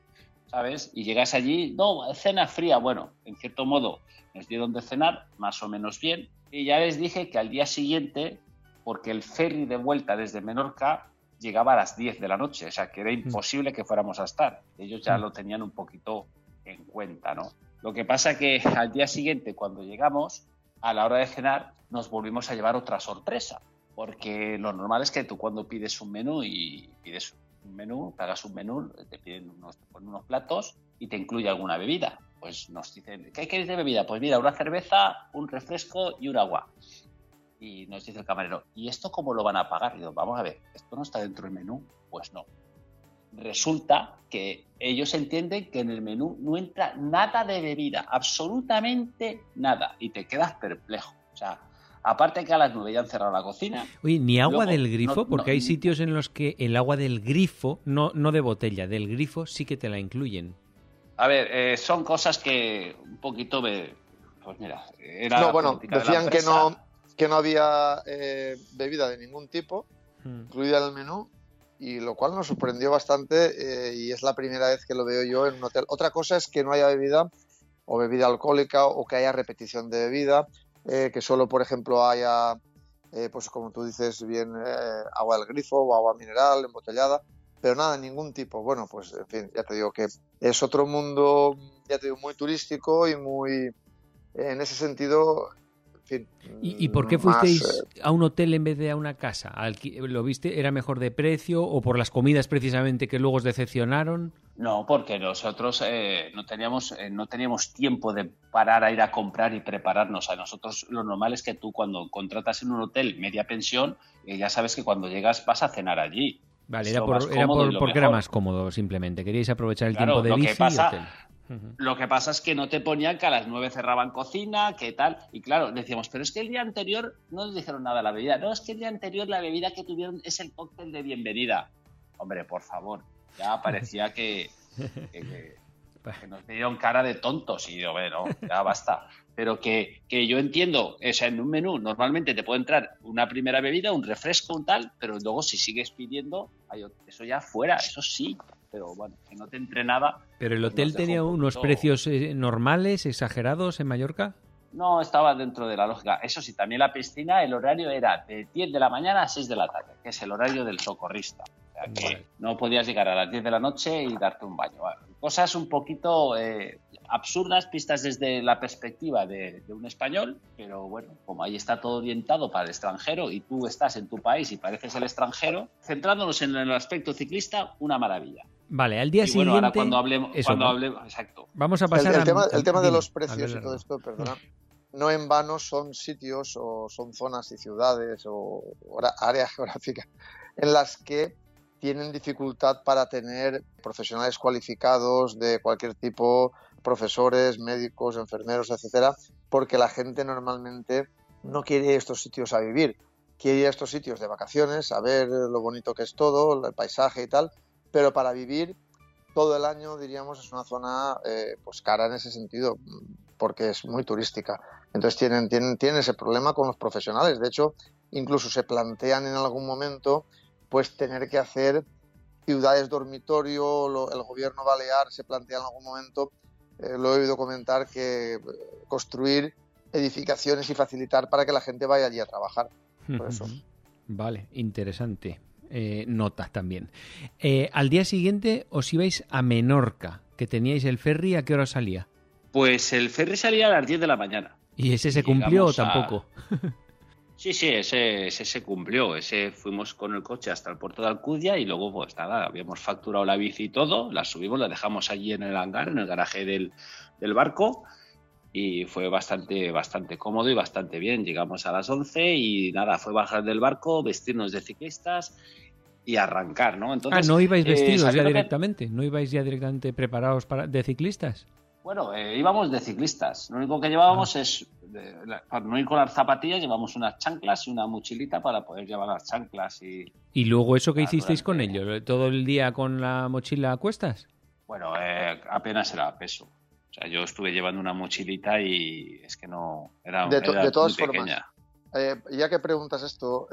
¿sabes? Y llegas allí, no, cena fría. Bueno, en cierto modo, nos dieron de cenar, más o menos bien. Y ya les dije que al día siguiente, porque el ferry de vuelta desde Menorca llegaba a las 10 de la noche, o sea que era imposible que fuéramos a estar. Ellos ya Mm. lo tenían un poquito en cuenta, ¿no? Lo que pasa que <laughs> al día siguiente, cuando llegamos, a la hora de cenar, nos volvimos a llevar otra sorpresa, porque lo normal es que tú cuando pides un menú y pides un menú, pagas un menú, te piden unos, platos y te incluye alguna bebida. Pues nos dicen, ¿qué queréis de bebida? Pues mira, una cerveza, un refresco y un agua. Y nos dice el camarero, ¿y esto cómo lo van a pagar? Y digo, vamos a ver, ¿esto no está dentro del menú? Pues no. Resulta que ellos entienden que en el menú no entra nada de bebida, absolutamente nada, y te quedas perplejo. O sea, aparte que a las nueve ya han cerrado la cocina, Oye, ni agua Luego, del grifo, no- porque no- hay sitios en los que el agua del grifo, no, no de botella, del grifo sí que te la incluyen. A ver, eh, son cosas que un poquito me... Pues mira, era No, bueno, política de la decían que no, que no había eh, bebida de ningún tipo Hmm. incluida en el menú, y lo cual nos sorprendió bastante eh, y es la primera vez que lo veo yo en un hotel. Otra cosa es que no haya bebida o bebida alcohólica o que haya repetición de bebida, eh, que solo, por ejemplo, haya, eh, pues como tú dices, bien eh, agua del grifo o agua mineral embotellada, pero nada, ningún tipo. Bueno, pues en fin, ya te digo que es otro mundo, ya te digo, muy turístico y muy, en ese sentido, en fin. ¿Y, y por qué más, fuisteis eh, a un hotel en vez de a una casa? ¿Lo viste? ¿Era mejor de precio o por las comidas precisamente que luego os decepcionaron? No, porque nosotros eh, no, teníamos, eh, no teníamos tiempo de parar a ir a comprar y prepararnos. A nosotros lo normal es que tú cuando contratas en un hotel media pensión, eh, ya sabes que cuando llegas vas a cenar allí. Vale, era, por- más era cómodo por- porque era más cómodo simplemente. Queríais aprovechar el Claro, tiempo de lo que bici y pasa- Lo que pasa es que no te ponían que a las 9 cerraban cocina, que tal. Y claro, decíamos, pero es que el día anterior no nos dijeron nada de la bebida. No, es que el día anterior la bebida que tuvieron es el cóctel de bienvenida. Hombre, por favor. Ya parecía que, nos dieron cara de tontos. Y yo, bueno, ya basta. Pero que, que yo entiendo, o sea, en un menú normalmente te puede entrar una primera bebida, un refresco, un tal, pero luego si sigues pidiendo, eso ya fuera, eso sí. Pero bueno, que no te entre nada. ¿Pero el pues hotel tenía un unos precios eh, normales, exagerados en Mallorca? No, estaba dentro de la lógica. Eso sí, también la piscina, el horario era de 10 de la mañana a 6 de la tarde, que es el horario del socorrista. O sea que Vale. no podías llegar a las 10 de la noche y darte un baño. Bueno, cosas un poquito eh, absurdas, pistas desde la perspectiva de, de un español, pero bueno, como ahí está todo orientado para el extranjero y tú estás en tu país y pareces el extranjero, centrándonos en el aspecto ciclista, una maravilla. Vale, al día y siguiente... bueno, ahora cuando hablemos, eso, cuando ¿no? hablemos, exacto. Vamos a El, pasar el a- tema, a- el tema de los precios y todo esto, perdona, no en vano son sitios o son zonas y ciudades o áreas <laughs> geográficas en las que tienen dificultad para tener profesionales cualificados de cualquier tipo, profesores, médicos, enfermeros, etcétera, porque la gente normalmente no quiere ir a estos sitios a vivir, quiere ir a estos sitios de vacaciones, a ver lo bonito que es todo, el paisaje y tal, pero para vivir todo el año, diríamos, es una zona eh, pues cara en ese sentido, porque es muy turística. Entonces tienen, tienen, tienen ese problema con los profesionales. De hecho, incluso se plantean en algún momento pues tener que hacer ciudades dormitorio, el gobierno balear se plantea en algún momento, eh, lo he oído comentar, que eh, construir edificaciones y facilitar para que la gente vaya allí a trabajar. Por eso. Vale, interesante. Eh, notas también. al día siguiente os ibais a Menorca, que teníais el ferry, ¿a qué hora salía? Pues el ferry salía a las 10 de la mañana. ¿Y ese se cumplió o tampoco? <laughs> Sí, sí, ese, se cumplió. Ese fuimos con el coche hasta el puerto de Alcudia y luego, pues nada, habíamos facturado la bici y todo, la subimos, la dejamos allí en el hangar, en el garaje del, barco y fue bastante, bastante cómodo y bastante bien. Llegamos a las 11 y nada, fue bajar del barco, vestirnos de ciclistas y arrancar, ¿no? Entonces, ah, no ibais eh, vestidos ya directamente, no ibais ya directamente preparados para, de ciclistas. Bueno, eh, íbamos de ciclistas. Lo único que llevábamos ah. es, para no ir con las zapatillas, llevamos unas chanclas y una mochilita para poder llevar las chanclas. ¿Y, ¿Y luego eso que hicisteis con ellos? ¿Todo el día con la mochila a cuestas? Bueno, eh, apenas era peso. O sea, yo estuve llevando una mochilita y es que no era, de, de todas formas, eh, ya que preguntas esto,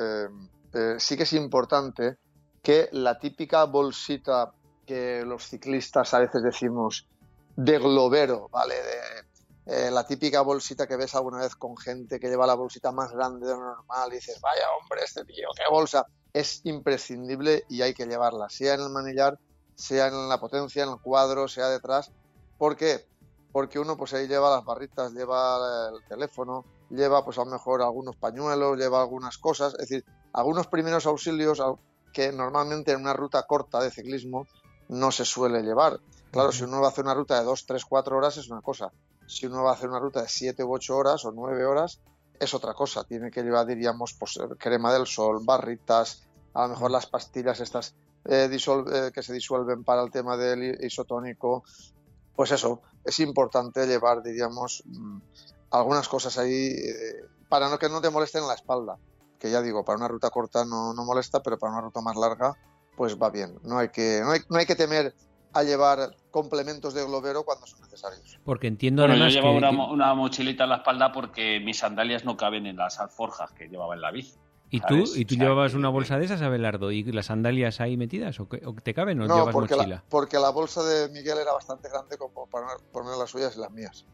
sí que es importante que la típica bolsita que los ciclistas a veces decimos de globero, ¿vale? De, eh, la típica bolsita que ves alguna vez con gente que lleva la bolsita más grande de lo normal y dices, vaya hombre, este tío, qué bolsa. Es imprescindible y hay que llevarla, sea en el manillar, sea en la potencia, en el cuadro, sea detrás. ¿Por qué? Porque uno pues ahí lleva las barritas, lleva el teléfono, lleva pues a lo mejor algunos pañuelos, lleva algunas cosas, es decir, algunos primeros auxilios que normalmente en una ruta corta de ciclismo no se suele llevar. Claro, si uno va a hacer una ruta de 2, 3, 4 horas es una cosa. Si uno va a hacer una ruta de 7 u 8 horas o 9 horas es otra cosa. Tiene que llevar, diríamos, pues, crema del sol, barritas, a lo mejor las pastillas estas eh, eh, que se disuelven para el tema del isotónico. Pues eso, es importante llevar, diríamos, mm, algunas cosas ahí eh, para no que no te molesten la espalda. Que ya digo, para una ruta corta no, no molesta, pero para una ruta más larga, pues va bien. No hay que, no hay, no hay que temer a llevar complementos de globero cuando son necesarios. Porque entiendo además yo llevo una, mochilita en la espalda porque mis sandalias no caben en las alforjas que llevaba en la bici. ¿Y tú, ¿y tú llevabas una bolsa de esas, Abelardo? ¿Y las sandalias ahí metidas? ¿O, te caben o no, llevas porque mochila? La, porque la bolsa de Miguel era bastante grande como para poner las suyas y las mías.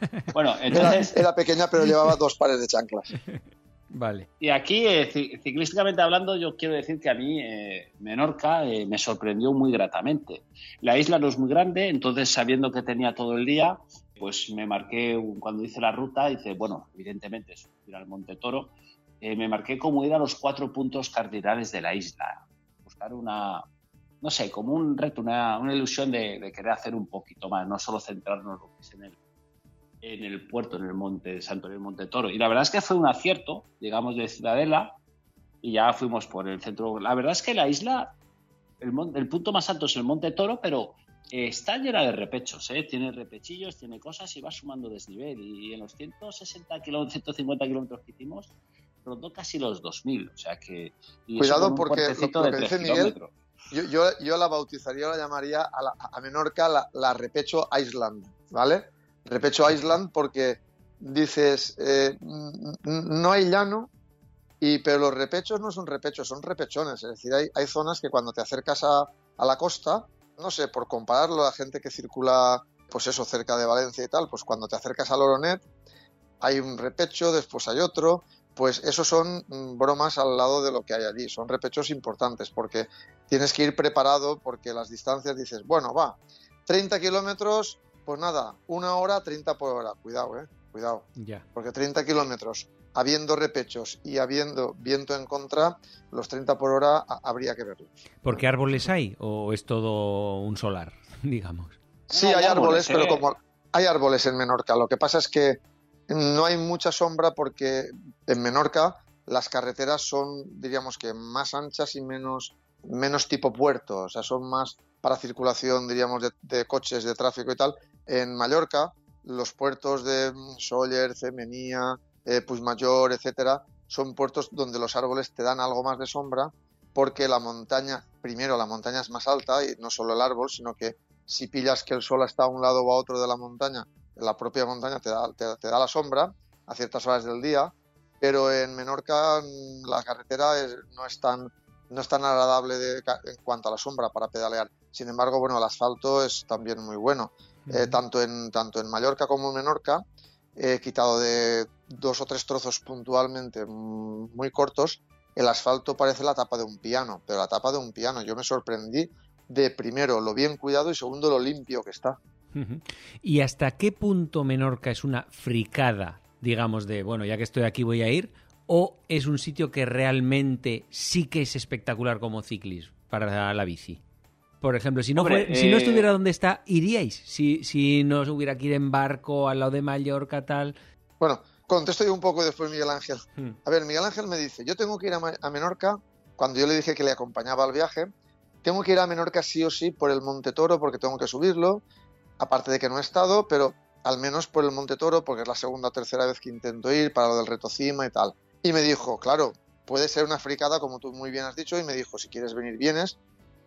<laughs> bueno, entonces... era pequeña pero llevaba dos pares de chanclas. <laughs> Vale. Y aquí, eh, ciclísticamente hablando, yo quiero decir que a mí eh, Menorca eh, me sorprendió muy gratamente. La isla no es muy grande, entonces sabiendo que tenía todo el día, pues me marqué, cuando hice la ruta, dice, bueno, evidentemente es ir al Monte Toro, me marqué como ir a los cuatro puntos cardinales de la isla. Buscar una, no sé, como un reto, una, ilusión de, de, querer hacer un poquito más, no solo centrarnos en el en el puerto, en el monte de Santo el Monte Toro. Y la verdad es que fue un acierto, llegamos de Ciudadela y ya fuimos por el centro. La verdad es que la isla, el, el punto más alto es el Monte Toro, pero está llena de repechos, ¿eh? tiene repechillos, tiene cosas y va sumando desnivel. Y en los 160 kilómetros, 150 kilómetros que hicimos, rondó casi los 2000. O sea que. Cuidado porque lo, que dice Miguel. Yo, yo, yo, la bautizaría, la llamaría a, a Menorca la, la Repecho Island, ¿vale? Repecho Island porque dices, eh, no hay llano, y, pero los repechos no son repechos, son repechones. Es decir, hay, hay zonas que cuando te acercas a, a, la costa, no sé, por compararlo, la gente que circula, pues eso, cerca de Valencia y tal, pues cuando te acercas al Oronet, hay un repecho, después hay otro, pues eso son mm, bromas al lado de lo que hay allí. Son repechos importantes porque tienes que ir preparado porque las distancias dices, bueno, va, 30 kilómetros pues nada, una hora 30 por hora. Cuidado, eh. Cuidado. Porque 30 kilómetros, habiendo repechos y habiendo viento en contra, los 30 por hora habría que verlos. ¿Por qué árboles hay? ¿O es todo un solar, <laughs> digamos? Sí, hay árboles, pero como hay árboles en Menorca. Lo que pasa es que no hay mucha sombra porque en Menorca las carreteras son, diríamos que, más anchas y menos, menos tipo puerto, o sea, son más para circulación, diríamos, de, coches, de tráfico y tal. En Mallorca, los puertos de Sóller, Cemenía, eh, Mayor, etcétera, son puertos donde los árboles te dan algo más de sombra porque la montaña, primero la montaña es más alta y no solo el árbol, sino que si pillas que el sol está a un lado o a otro de la montaña, la propia montaña te da, te, da la sombra a ciertas horas del día, pero en Menorca mm, la carretera no, es tan, no es tan agradable en cuanto a la sombra para pedalear. Sin embargo, bueno, el asfalto es también muy bueno. Eh, tanto, en, tanto en Mallorca como en Menorca, he quitado de dos o tres trozos puntualmente mm, muy cortos, el asfalto parece la tapa de un piano, pero la tapa de un piano. Yo me sorprendí de primero lo bien cuidado y segundo lo limpio que está. ¿Y hasta qué punto Menorca es una fricada, digamos, de, bueno, ya que estoy aquí voy a ir? ¿O es un sitio que realmente sí que es espectacular como ciclismo para la bici? Por ejemplo, si no, si no eh, estuviera donde está, ¿iríais? Si, si no hubiera que ir en barco al lado de Mallorca, tal. Bueno, contesto yo un poco después Miguel Ángel. Hmm. A ver, Miguel Ángel me dice, yo tengo que ir a Menorca, cuando yo le dije que le acompañaba al viaje, tengo que ir a Menorca sí o sí por el Monte Toro porque tengo que subirlo, aparte de que no he estado, pero al menos por el Monte Toro porque es la segunda o tercera vez que intento ir para lo del reto cima y tal. Y me dijo, claro, puede ser una fricada como tú muy bien has dicho y me dijo, si quieres venir vienes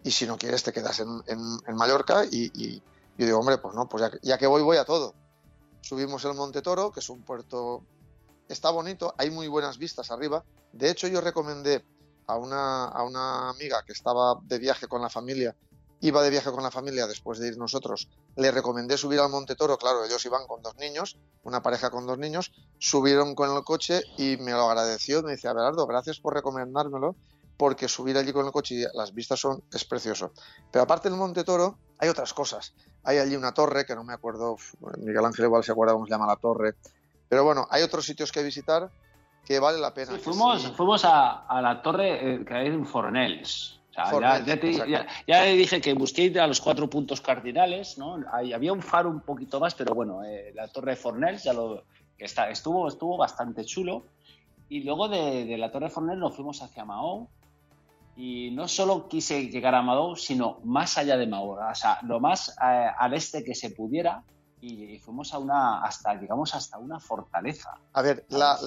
y si no quieres te quedas en, Mallorca y, yo digo, hombre, pues no, pues ya, ya que voy voy a todo. Subimos el Monte Toro, que es un puerto, está bonito, hay muy buenas vistas arriba. De hecho, yo recomendé a una, a una amiga que estaba de viaje con la familia, iba de viaje con la familia después de ir nosotros, le recomendé subir al Monte Toro, claro, ellos iban con dos niños, una pareja con dos niños, subieron con el coche y me lo agradeció, me dice, Abelardo, gracias por recomendármelo, porque subir allí con el coche y las vistas son, es precioso. Pero aparte del Monte Toro, hay otras cosas. Hay allí una torre, que no me acuerdo, Miguel Ángel igual se acuerda cómo se llama la torre, pero bueno, hay otros sitios que visitar que vale la pena. fuimos, fuimos a, la torre eh, que hay en Fornells. Ya, le dije que busqué a los cuatro puntos cardinales, ¿no? había un faro un poquito más, pero bueno, eh, la torre de Fornells ya lo que está, estuvo, estuvo bastante chulo. Y luego de, la torre de Fornells nos fuimos hacia Mahón. Y no solo quise llegar a Mahón, sino más allá de Mahón, o sea, lo más eh, al este que se pudiera, y, fuimos a una, hasta, digamos, hasta una fortaleza. A ver, la,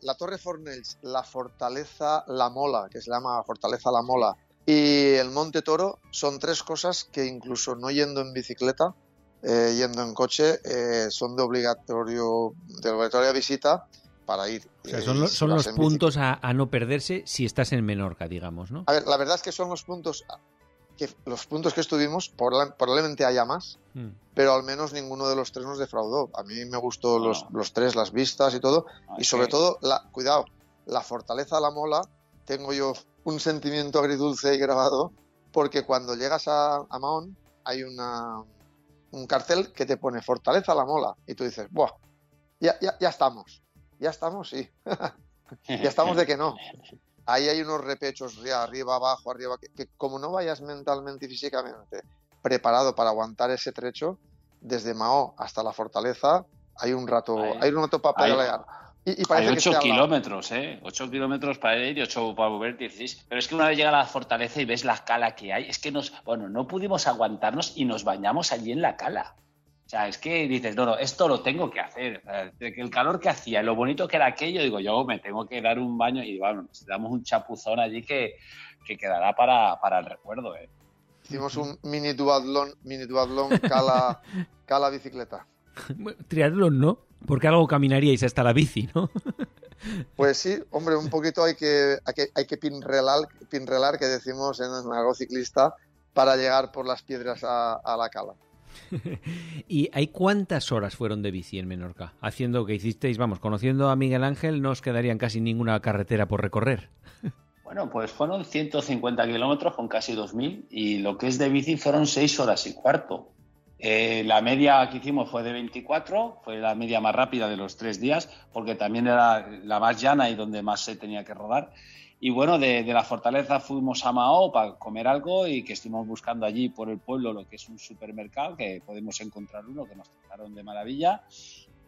la, Torre Fornells, la Fortaleza La Mola, que se llama Fortaleza La Mola, y el Monte Toro son tres cosas que incluso no yendo en bicicleta, eh, yendo en coche, eh, son de obligatorio, de obligatoria visita para ir. O sea, son, los, son los puntos a, a, no perderse si estás en Menorca, digamos, ¿no? A ver, la verdad es que son los puntos que los puntos que estuvimos, probablemente haya más, hmm. pero al menos ninguno de los tres nos defraudó. A mí me gustó los, los, tres, las vistas y todo, y sobre todo, la, cuidado, la fortaleza de la mola, tengo yo un sentimiento agridulce y grabado, porque cuando llegas a, a Mahón hay una, un cartel que te pone Fortaleza la Mola, y tú dices, ¡buah! Ya, ya, ya estamos, ya estamos, sí. <laughs> ya estamos de que no. ahí hay unos repechos arriba, abajo, arriba, que, como no vayas mentalmente y físicamente preparado para aguantar ese trecho, desde Mao hasta la fortaleza, hay un rato, hay, un rato para pedalear. Y, hay 8 kilómetros, ¿eh? 8 kilómetros para ir y 8 para volver, 16. Pero es que una vez llega a la fortaleza y ves la cala que hay, es que nos, bueno, no pudimos aguantarnos y nos bañamos allí en la cala. O sea, es que dices, no, no, esto lo tengo que hacer. el calor que hacía, lo bonito que era aquello, digo, yo me tengo que dar un baño y bueno, nos damos un chapuzón allí que, quedará para, el recuerdo. ¿eh? Hicimos un mini duatlón, mini duatlón cala, <laughs> cala bicicleta. triatlón no, porque algo caminaríais hasta la bici, ¿no? <laughs> Pues sí, hombre, un poquito hay que, hay que, hay que pinrelar, pinrelar, que decimos en el algo ciclista, para llegar por las piedras a la cala. <laughs> ¿Y hay cuántas horas fueron de bici en Menorca? Haciendo que hicisteis, vamos, conociendo a Miguel Ángel, no os quedarían casi ninguna carretera por recorrer. <laughs> Bueno, pues fueron 150 kilómetros con casi 2.000 y lo que es de bici fueron 6 horas y cuarto. Eh, la media que hicimos fue de 24, fue la media más rápida de los tres días, porque también era la más llana y donde más se tenía que rodar. Y bueno, de, la fortaleza fuimos a Mao para comer algo y que estuvimos buscando allí por el pueblo lo que es un supermercado, que podemos encontrar uno que nos trataron de maravilla.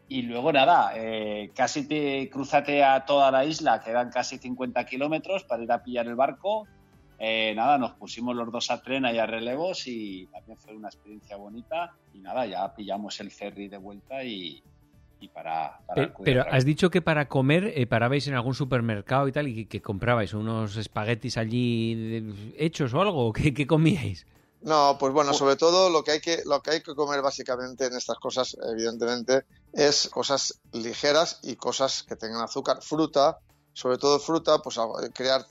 Y luego nada, eh, casi te cruzate a toda la isla, quedan casi 50 kilómetros para ir a pillar el barco. Eh, nada, nos pusimos los dos a tren y a relevos y también fue una experiencia bonita. Y nada, ya pillamos el ferry de vuelta y, para, pero, has dicho que para comer eh, parabais en algún supermercado y tal y que, comprabais unos espaguetis allí hechos o algo. ¿Qué, qué comíais? No, pues bueno, sobre todo lo que hay que lo que hay que comer básicamente en estas cosas, evidentemente, es cosas ligeras y cosas que tengan azúcar, fruta, sobre todo fruta, pues crear,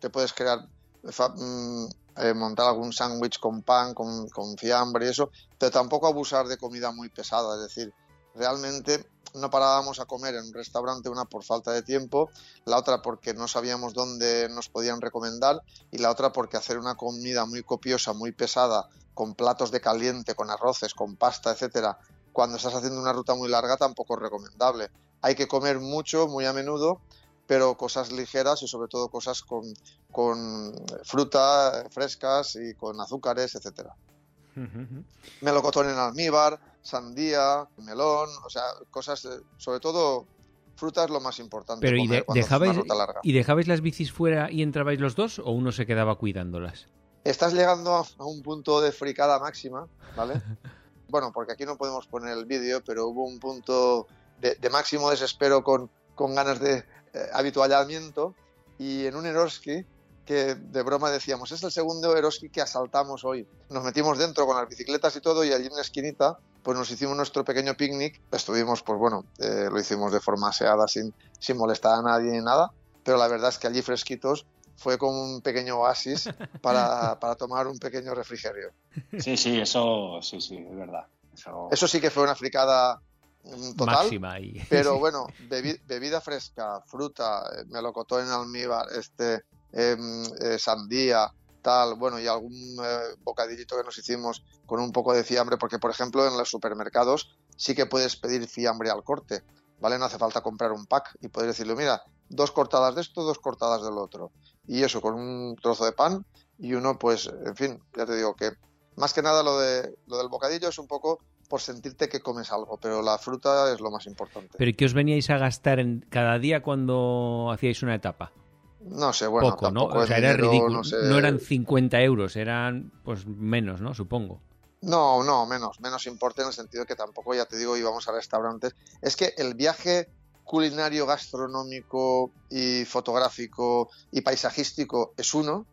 te puedes crear, eh, montar algún sándwich con pan, con, con fiambre y eso, pero tampoco abusar de comida muy pesada, es decir, realmente no parábamos a comer en un restaurante, una por falta de tiempo, la otra porque no sabíamos dónde nos podían recomendar y la otra porque hacer una comida muy copiosa, muy pesada, con platos de caliente, con arroces, con pasta, etcétera, cuando estás haciendo una ruta muy larga tampoco es recomendable. Hay que comer mucho, muy a menudo, pero cosas ligeras y sobre todo cosas con, con fruta frescas y con azúcares, etcétera. Melocotón en almíbar, sandía, melón, o sea, cosas, sobre todo fruta es lo más importante. Pero ¿y, dejabais, ¿y dejabais las bicis fuera y entrabais los dos o uno se quedaba cuidándolas? Estás llegando a un punto de fricada máxima, ¿vale? <laughs> bueno, porque aquí no podemos poner el vídeo, pero hubo un punto de, máximo desespero con, con ganas de eh, habituallamiento y en un Eroski que de broma decíamos, es el segundo Eroski que asaltamos hoy. Nos metimos dentro con las bicicletas y todo y allí en la esquinita pues nos hicimos nuestro pequeño picnic. Estuvimos, pues bueno, eh, lo hicimos de forma aseada, sin, sin molestar a nadie ni nada, pero la verdad es que allí fresquitos fue como un pequeño oasis <laughs> para, para tomar un pequeño refrigerio. Sí, sí, eso sí, sí, es verdad. Eso, sí que fue una fricada total. Máxima <laughs> Pero bueno, bebida fresca, fruta, eh, melocotón en almíbar, este, Em, eh, sandía, tal, bueno, y algún eh, bocadillito que nos hicimos con un poco de fiambre, porque por ejemplo en los supermercados sí que puedes pedir fiambre al corte, ¿vale? No hace falta comprar un pack y puedes decirle, mira, dos cortadas de esto, dos cortadas del otro. Y eso con un trozo de pan y uno, pues, en fin, ya te digo que más que nada lo, de, lo del bocadillo es un poco por sentirte que comes algo, pero la fruta es lo más importante. ¿Pero qué os veníais a gastar en cada día cuando hacíais una etapa? No sé, bueno, Poco, ¿no? O sea, era ridículo. No, eran 50 euros, eran pues menos, ¿no? Supongo. No, no, menos, menos importe en el sentido de que tampoco, ya te digo, íbamos a restaurantes. Es que el viaje culinario, gastronómico y fotográfico y paisajístico es uno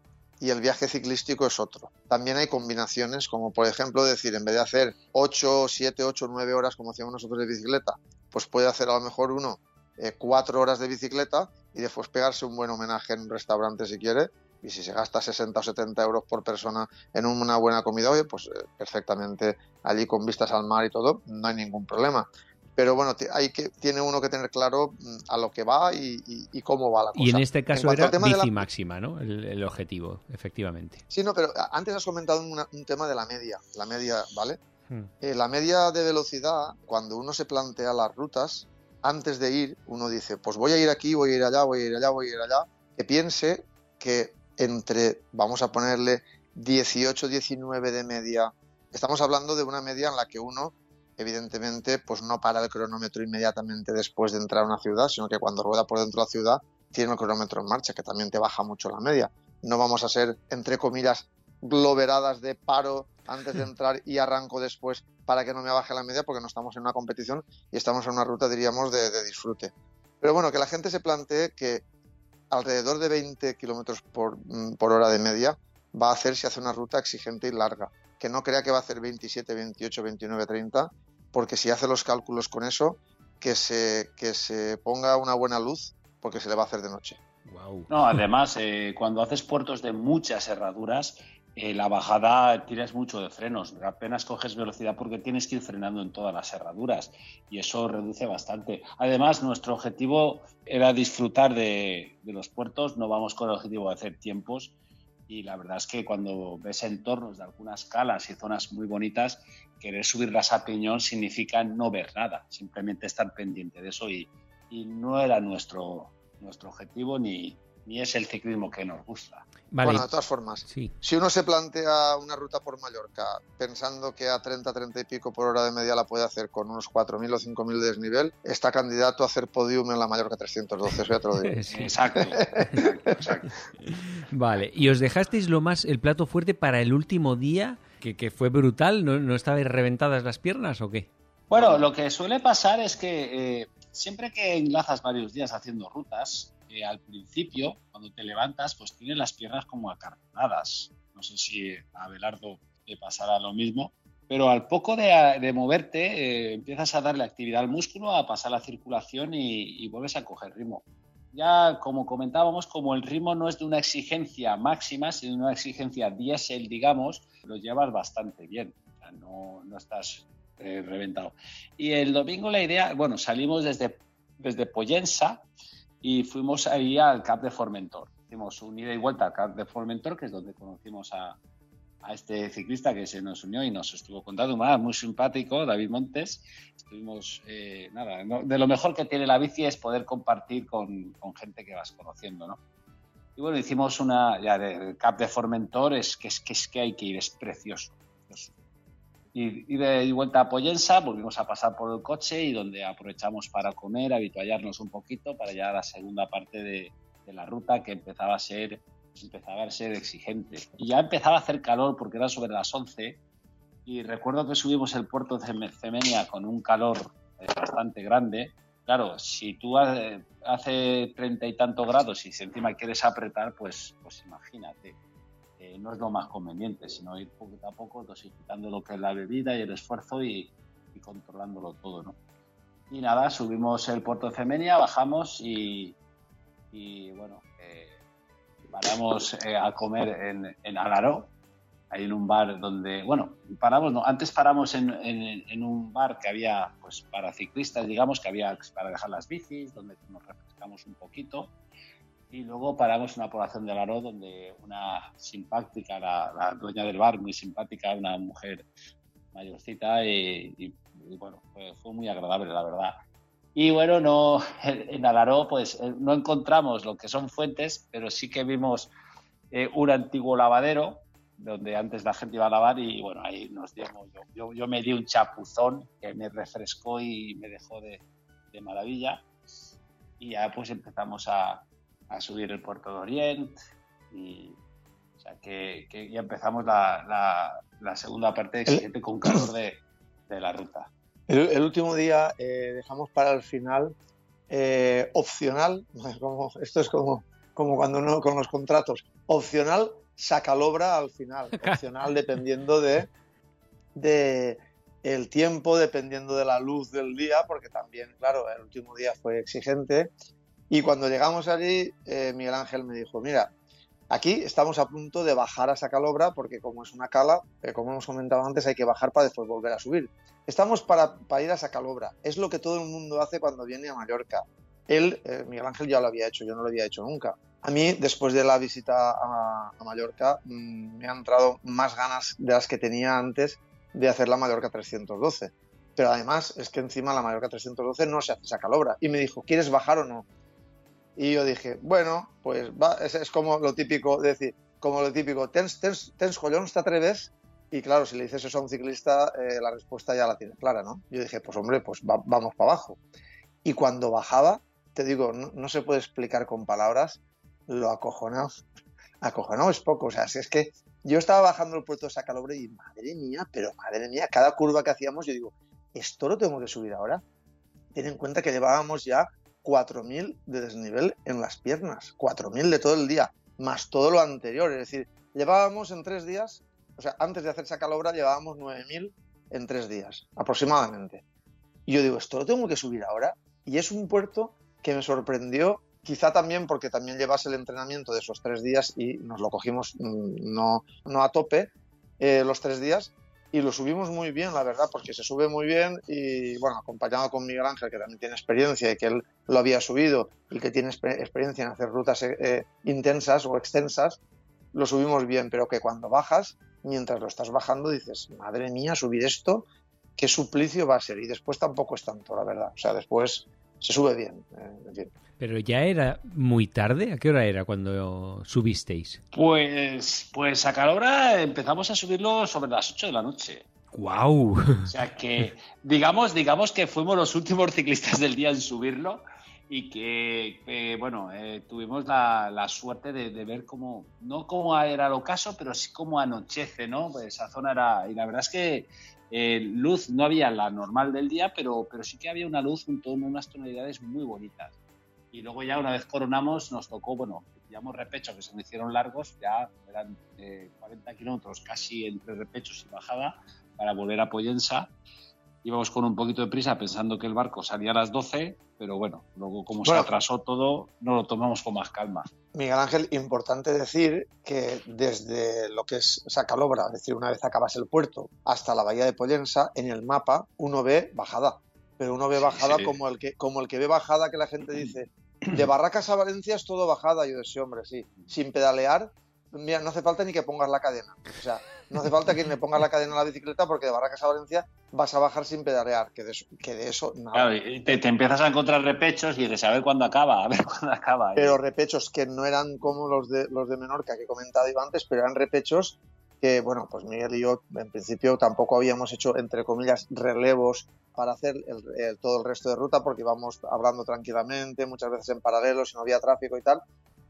y el viaje ciclístico es otro. También hay combinaciones, como por ejemplo decir, en vez de hacer 8, 7, 8, 9 horas como hacíamos nosotros de bicicleta, pues puede hacer a lo mejor uno eh, 4 horas de bicicleta y después pegarse un buen homenaje en un restaurante si quiere. Y si se gasta 60 o 70 euros por persona en una buena comida, oye, pues eh, perfectamente allí con vistas al mar y todo, no hay ningún problema. Pero bueno, hay que, tiene uno que tener claro mm, a lo que va y, cómo va la cosa. Y en este caso era bici máxima, ¿no? El, objetivo, efectivamente. Sí, no, pero antes has comentado un tema de la media. La media, ¿vale? Hmm. Eh, la media de velocidad, cuando uno se plantea las rutas, antes de ir, uno dice, pues voy a ir aquí, voy a ir allá, voy a ir allá, voy a ir allá, que piense que entre, vamos a ponerle 18, 19 de media, estamos hablando de una media en la que uno, evidentemente, pues no para el cronómetro inmediatamente después de entrar a una ciudad, sino que cuando rueda por dentro de la ciudad, tiene el cronómetro en marcha, que también te baja mucho la media. No vamos a ser, entre comillas, globeradas de paro antes de <laughs> entrar y arranco después para que no me baje la media porque no estamos en una competición y estamos en una ruta, diríamos, de, disfrute. Pero bueno, que la gente se plantee que alrededor de 20 kilómetros por, mm, por hora de media va a hacer si hace una ruta exigente y larga. Que no crea que va a hacer 27, 28, 29, 30, porque si hace los cálculos con eso, que se, que se ponga una buena luz porque se le va a hacer de noche. No, además, eh, cuando haces puertos de muchas herraduras, eh, la bajada tiras mucho de frenos, apenas coges velocidad porque tienes que ir frenando en todas las herraduras y eso reduce bastante. Además, nuestro objetivo era disfrutar de, los puertos, no vamos con el objetivo de hacer tiempos y la verdad es que cuando ves entornos de algunas calas y zonas muy bonitas, querer subirlas a piñón significa no ver nada, simplemente estar pendiente de eso y, y no era nuestro, nuestro objetivo ni, ni es el ciclismo que nos gusta. Bueno, de todas formas, si uno se plantea una ruta por Mallorca pensando que a 30, 30 y pico por hora de media la puede hacer con unos 4.000 o 5.000 de desnivel, está candidato a hacer podium en la Mallorca 312, eso ya te lo digo. <laughs> exacto, exacto, <laughs> Vale, y os dejasteis lo más, el plato fuerte para el último día, que, que fue brutal, ¿no, ¿no estabais reventadas las piernas o qué? Bueno, lo que suele pasar es que eh, siempre que enlazas varios días haciendo rutas, al principio, cuando te levantas, pues tienes las piernas como acartonadas. No sé si a Abelardo le pasará lo mismo, pero al poco de, moverte eh, empiezas a darle actividad al músculo, a pasar la circulación y, vuelves a coger ritmo. Ya como comentábamos, como el ritmo no es de una exigencia máxima, sino de una exigencia diésel, digamos, lo llevas bastante bien. no, no estás eh, reventado. Y el domingo la idea, bueno, salimos desde, desde Poyensa, y fuimos ahí al Cap de Formentor. Hicimos un ida y vuelta al Cap de Formentor, que es donde conocimos a, a este ciclista que se nos unió y nos estuvo contando, más muy simpático, David Montes. Estuvimos, eh, nada, de lo mejor que tiene la bici es poder compartir con, con gente que vas conociendo, ¿no? Y bueno, hicimos una, ya, el Cap de Formentor, es que, es que, es que hay que ir, es precioso. precioso y, de vuelta a Poyensa, volvimos a pasar por el coche y donde aprovechamos para comer, habituallarnos un poquito para llegar a la segunda parte de, la ruta que empezaba a ser empezaba a ser exigente. Y ya empezaba a hacer calor porque era sobre las 11 y recuerdo que subimos el puerto de Cemenia con un calor eh, bastante grande. Claro, si tú hace treinta y tantos grados y si encima quieres apretar, pues, pues imagínate no es lo más conveniente, sino ir poquito a poco dosificando lo que es la bebida y el esfuerzo y, controlándolo todo, ¿no? Y nada, subimos el puerto de Femenia, bajamos y, bueno, eh, paramos eh, a comer en, en Alaró, ahí en un bar donde, bueno, paramos, no, antes paramos en, en, un bar que había, pues para ciclistas, digamos, que había para dejar las bicis, donde nos refrescamos un poquito y luego paramos en una población de Alaró donde una simpática, la, dueña del bar, muy simpática, una mujer mayorcita y, bueno, fue, muy agradable, la verdad. Y bueno, no, en Alaró pues eh, no encontramos lo que son fuentes, pero sí que vimos eh, un antiguo lavadero donde antes la gente iba a lavar y bueno, ahí nos dimos, yo, yo, me di un chapuzón que me refrescó y me dejó de, de maravilla y ya pues empezamos a, a subir el puerto de Orient y o sea que, ya empezamos la, la, segunda parte exigente con calor de, de la ruta. El, último día eh, dejamos para el final eh, opcional, <laughs> como, esto es como, como cuando uno con los contratos, opcional sacalobra al final, <laughs> opcional dependiendo de, de el tiempo, dependiendo de la luz del día, porque también, claro, el último día fue exigente y cuando llegamos allí, eh, Miguel Ángel me dijo, mira, aquí estamos a punto de bajar a Sacalobra porque como es una cala, eh, como hemos comentado antes, hay que bajar para después volver a subir. Estamos para, ir a Sacalobra. Es lo que todo el mundo hace cuando viene a Mallorca. Él, eh, Miguel Ángel ya lo había hecho, yo no lo había hecho nunca. A mí, después de la visita a, Mallorca, mm, me han entrado más ganas de las que tenía antes de hacer la Mallorca 312. Pero además es que encima la Mallorca 312 no se hace Sacalobra. Y me dijo, ¿quieres bajar o no? Y yo dije, bueno, pues va, es, como lo típico, de decir, como lo típico, tens, tens, tens collons, te atreves. Y claro, si le dices eso a un ciclista, eh, la respuesta ya la tiene clara, ¿no? Yo dije, pues hombre, pues vamos para abajo. Y cuando bajaba, te digo, no, se puede explicar con palabras lo acojonado. <laughs> Acojonado es poco, o sea, si es que yo estaba bajando el puerto de Sacalobre y madre mía, pero madre mía, cada curva que hacíamos, yo digo, ¿esto lo tengo que subir ahora? Ten en cuenta que llevábamos ya 4.000 de desnivel en las piernas, 4.000 de todo el día, más todo lo anterior. Es decir, llevábamos en tres días, o sea, antes de hacer esa calobra llevábamos 9.000 en tres días, aproximadamente. Y yo digo, ¿esto lo tengo que subir ahora? Y es un puerto que me sorprendió, quizá también porque también llevas el entrenamiento de esos tres días y nos lo cogimos mm, no, no a tope eh, los tres días, y lo subimos muy bien, la verdad, porque se sube muy bien y, bueno, acompañado con Miguel Ángel, que también tiene experiencia y que él lo había subido y que tiene experiencia en hacer rutas eh, eh, intensas o extensas, lo subimos bien, pero que cuando bajas, mientras lo estás bajando, dices, madre mía, subir esto, qué suplicio va a ser. Y después tampoco es tanto, la verdad. O sea, después se sube bien. eh, en fin. Pero ya era muy tarde. ¿A qué hora era cuando subisteis? Pues, pues a Calobra empezamos a subirlo sobre las 8 de la noche. ¡Guau! O sea que, digamos, digamos que fuimos los últimos ciclistas del día en subirlo y que, eh, bueno, eh, tuvimos la, la suerte de, de ver cómo, no cómo era el ocaso, pero sí cómo anochece, ¿no? Pues esa zona era, y la verdad es que eh, luz no había la normal del día, pero, pero sí que había una luz junto a unas tonalidades muy bonitas. Y luego ya una vez coronamos nos tocó, bueno, pillamos repechos que se me hicieron largos, ya eran eh, 40 kilómetros casi entre repechos y bajada para volver a Poyensa. Íbamos con un poquito de prisa pensando que el barco salía a las 12, pero bueno, luego como Bueno. se atrasó todo, no lo tomamos con más calma. Miguel Ángel, importante decir que desde lo que es Sacalobra, es decir, una vez acabas el puerto, hasta la bahía de Pollensa, en el mapa uno ve bajada. Pero uno ve bajada sí. como el que como el que ve bajada que la gente dice, <clears throat> de Barracas a Valencia es todo bajada. Yo decía, hombre, sí, sin pedalear, mira, no hace falta ni que pongas la cadena. O sea, no hace falta que le pongas la cadena a la bicicleta porque de Barracas a Valencia vas a bajar sin pedalear, que de eso, que de eso nada. Claro, y te, te empiezas a encontrar repechos y dices, a ver cuándo acaba, a ver <laughs> cuándo acaba. pero repechos que no eran como los de los de Menorca que he comentado yo antes, pero eran repechos que, bueno, pues Miguel y yo en principio tampoco habíamos hecho, entre comillas, relevos para hacer el- el- todo el resto de ruta porque íbamos hablando tranquilamente, muchas veces en paralelo, si no había tráfico y tal.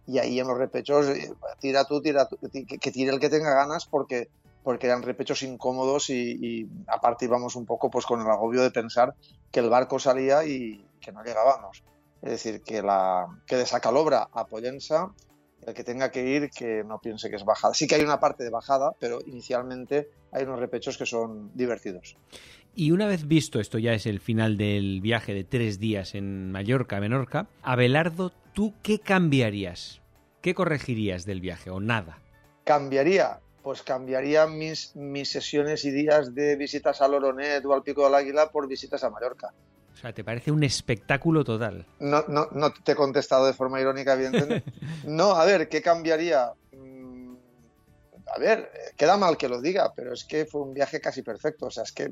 Y ahí en los repechos, eh, tira tú, tira tú, que, tire el que tenga ganas porque, porque eran repechos incómodos y, y aparte íbamos un poco pues con el agobio de pensar que el barco salía y que no llegábamos. Es decir, que, la, que de Sacalobra a Pollensa, el que tenga que ir, que no piense que es bajada. Sí que hay una parte de bajada, pero inicialmente hay unos repechos que son divertidos. Y una vez visto, esto ya es el final del viaje de tres días en Mallorca, Menorca, Abelardo, ¿tú qué cambiarías? ¿Qué corregirías del viaje o nada? ¿Cambiaría? Pues cambiaría mis, mis sesiones y días de visitas al Oronet o al Pico del Águila por visitas a Mallorca. O sea, ¿te parece un espectáculo total? No, no, no te he contestado de forma irónica, evidentemente. <laughs> No, a ver, ¿qué cambiaría? Mm, A ver, eh, queda mal que lo diga, pero es que fue un viaje casi perfecto. O sea, es que,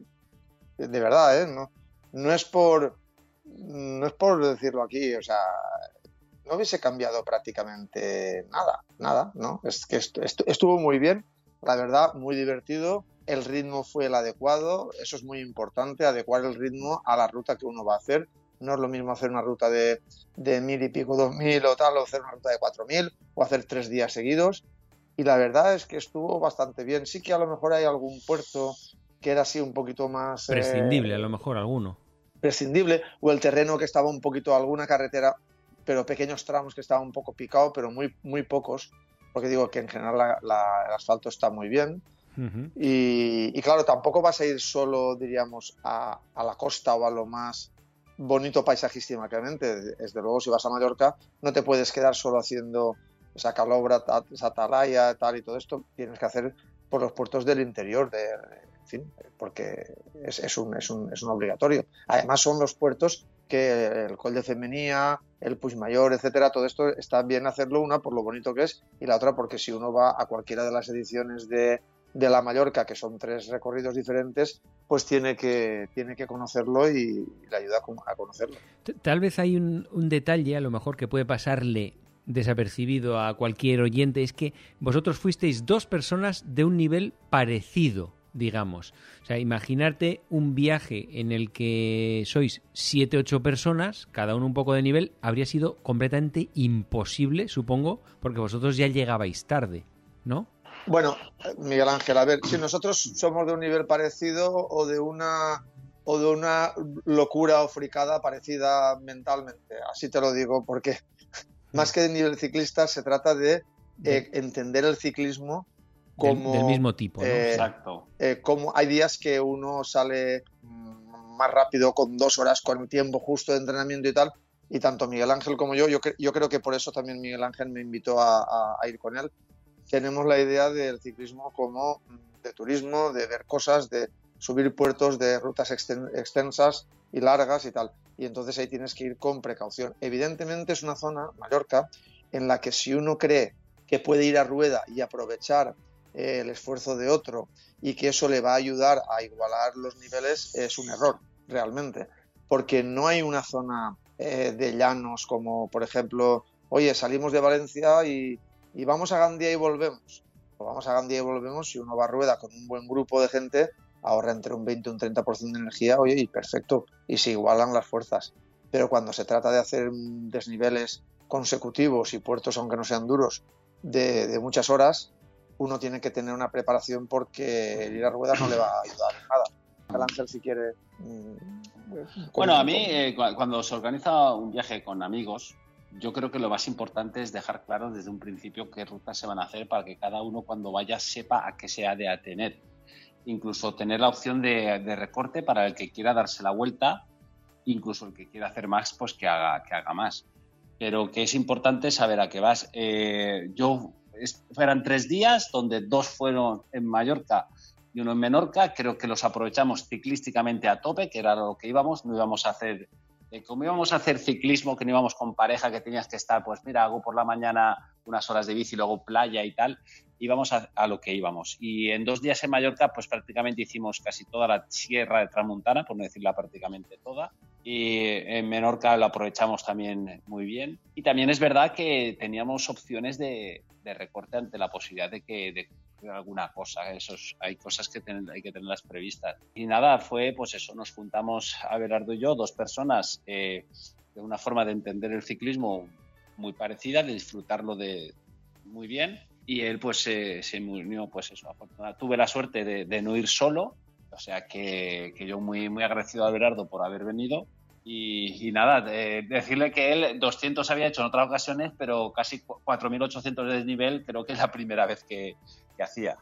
de verdad, ¿eh? No, no es por. No es por decirlo aquí, o sea, no hubiese cambiado prácticamente nada, nada, ¿no? Es que estu- estu- estuvo muy bien, la verdad, muy divertido. El ritmo fue el adecuado, eso es muy importante, adecuar el ritmo a la ruta que uno va a hacer. No es lo mismo hacer una ruta de, de mil y pico, dos mil o tal, o hacer una ruta de cuatro mil, o hacer tres días seguidos. Y la verdad es que estuvo bastante bien. Sí que a lo mejor hay algún puerto que era así un poquito más... eh, Prescindible, a lo mejor alguno. prescindible, o el terreno que estaba un poquito, alguna carretera, pero pequeños tramos que estaba un poco picado, pero muy, muy pocos, porque digo que en general la- la- el asfalto está muy bien. Ujú. Y, y claro, tampoco vas a ir solo, diríamos, a, a la costa o a lo más bonito paisajísticamente. Desde luego, si vas a Mallorca, no te puedes quedar solo haciendo esa calobra, esa atalaya, tal y todo esto. Tienes que hacer por los puertos del interior, de, porque es, es un, es, un, es un obligatorio. Además, son los puertos que el Col de Femenía, el Puigmayor, etcétera, todo esto está bien hacerlo, una por lo bonito que es, y la otra porque si uno va a cualquiera de las ediciones de, de la Mallorca, que son tres recorridos diferentes, pues tiene que, tiene que conocerlo y, le ayuda a con- a conocerlo. Tal vez hay un, un detalle, a lo mejor, que puede pasarle desapercibido a cualquier oyente, es que vosotros fuisteis dos personas de un nivel parecido, digamos. O sea, imaginarte un viaje en el que sois siete, ocho personas, cada uno un poco de nivel, habría sido completamente imposible, supongo, porque vosotros ya llegabais tarde, ¿no? Bueno, Miguel Ángel, a ver, si nosotros somos de un nivel parecido o de una o de una locura o fricada parecida mentalmente, así te lo digo, porque <laughs> más que de nivel ciclista se trata de eh, entender el ciclismo como del, mismo tipo, ¿no? eh, Exacto. eh, como hay días que uno sale mm, más rápido con dos horas con tiempo justo de entrenamiento y tal y tanto Miguel Ángel como yo yo, cre- yo creo que por eso también Miguel Ángel me invitó a, a- a ir con él tenemos la idea del ciclismo como mm, de turismo de ver cosas de subir puertos de rutas exten- extensas y largas y tal y entonces ahí tienes que ir con precaución evidentemente es una zona Mallorca en la que si uno cree que puede ir a rueda y aprovechar el esfuerzo de otro y que eso le va a ayudar a igualar los niveles es un error, realmente, porque no hay una zona eh, de llanos, como por ejemplo, oye, salimos de Valencia y, vamos a Gandía y volvemos. Pues vamos a Gandía y volvemos, si uno va a rueda con un buen grupo de gente, ahorra entre un 20 y un 30% de energía, oye, y perfecto, y se igualan las fuerzas. Pero cuando se trata de hacer desniveles consecutivos y puertos, aunque no sean duros, de, muchas horas, uno tiene que tener una preparación porque el ir a rueda no le va a ayudar en nada. El Ángel, si quiere. Mm, bueno, a mí, eh, cuando se organiza un viaje con amigos, yo creo que lo más importante es dejar claro desde un principio qué rutas se van a hacer para que cada uno cuando vaya sepa a qué se ha de atener. Incluso tener la opción de, recorte para el que quiera darse la vuelta, incluso el que quiera hacer más, pues que haga, que haga más. Pero que es importante saber a qué vas. Eh, yo, eran tres días donde dos fueron en Mallorca y uno en Menorca. Creo que los aprovechamos ciclísticamente a tope, que era lo que íbamos. No íbamos a hacer como íbamos a hacer ciclismo, que no íbamos con pareja, que tenías que estar, pues mira, hago por la mañana unas horas de bici, luego playa y tal, íbamos a, lo que íbamos. Y en dos días en Mallorca, pues prácticamente hicimos casi toda la sierra de Tramontana, por no decirla prácticamente toda. Y en Menorca lo aprovechamos también muy bien. Y también es verdad que teníamos opciones de, recorte ante la posibilidad de que, alguna cosa. Esos, hay cosas que hay que tenerlas previstas. Y nada, fue pues eso, nos juntamos a Berardo y yo, dos personas, eh, de una forma de entender el ciclismo muy parecida, de disfrutarlo de muy bien. Y él pues se unió, pues eso, Tuve la suerte de, no ir solo, o sea que, que, yo muy, muy agradecido a Berardo por haber venido y, nada, decirle que él 200 había hecho en otras ocasiones, pero casi 4.800 de desnivel creo que es la primera vez que, hacía.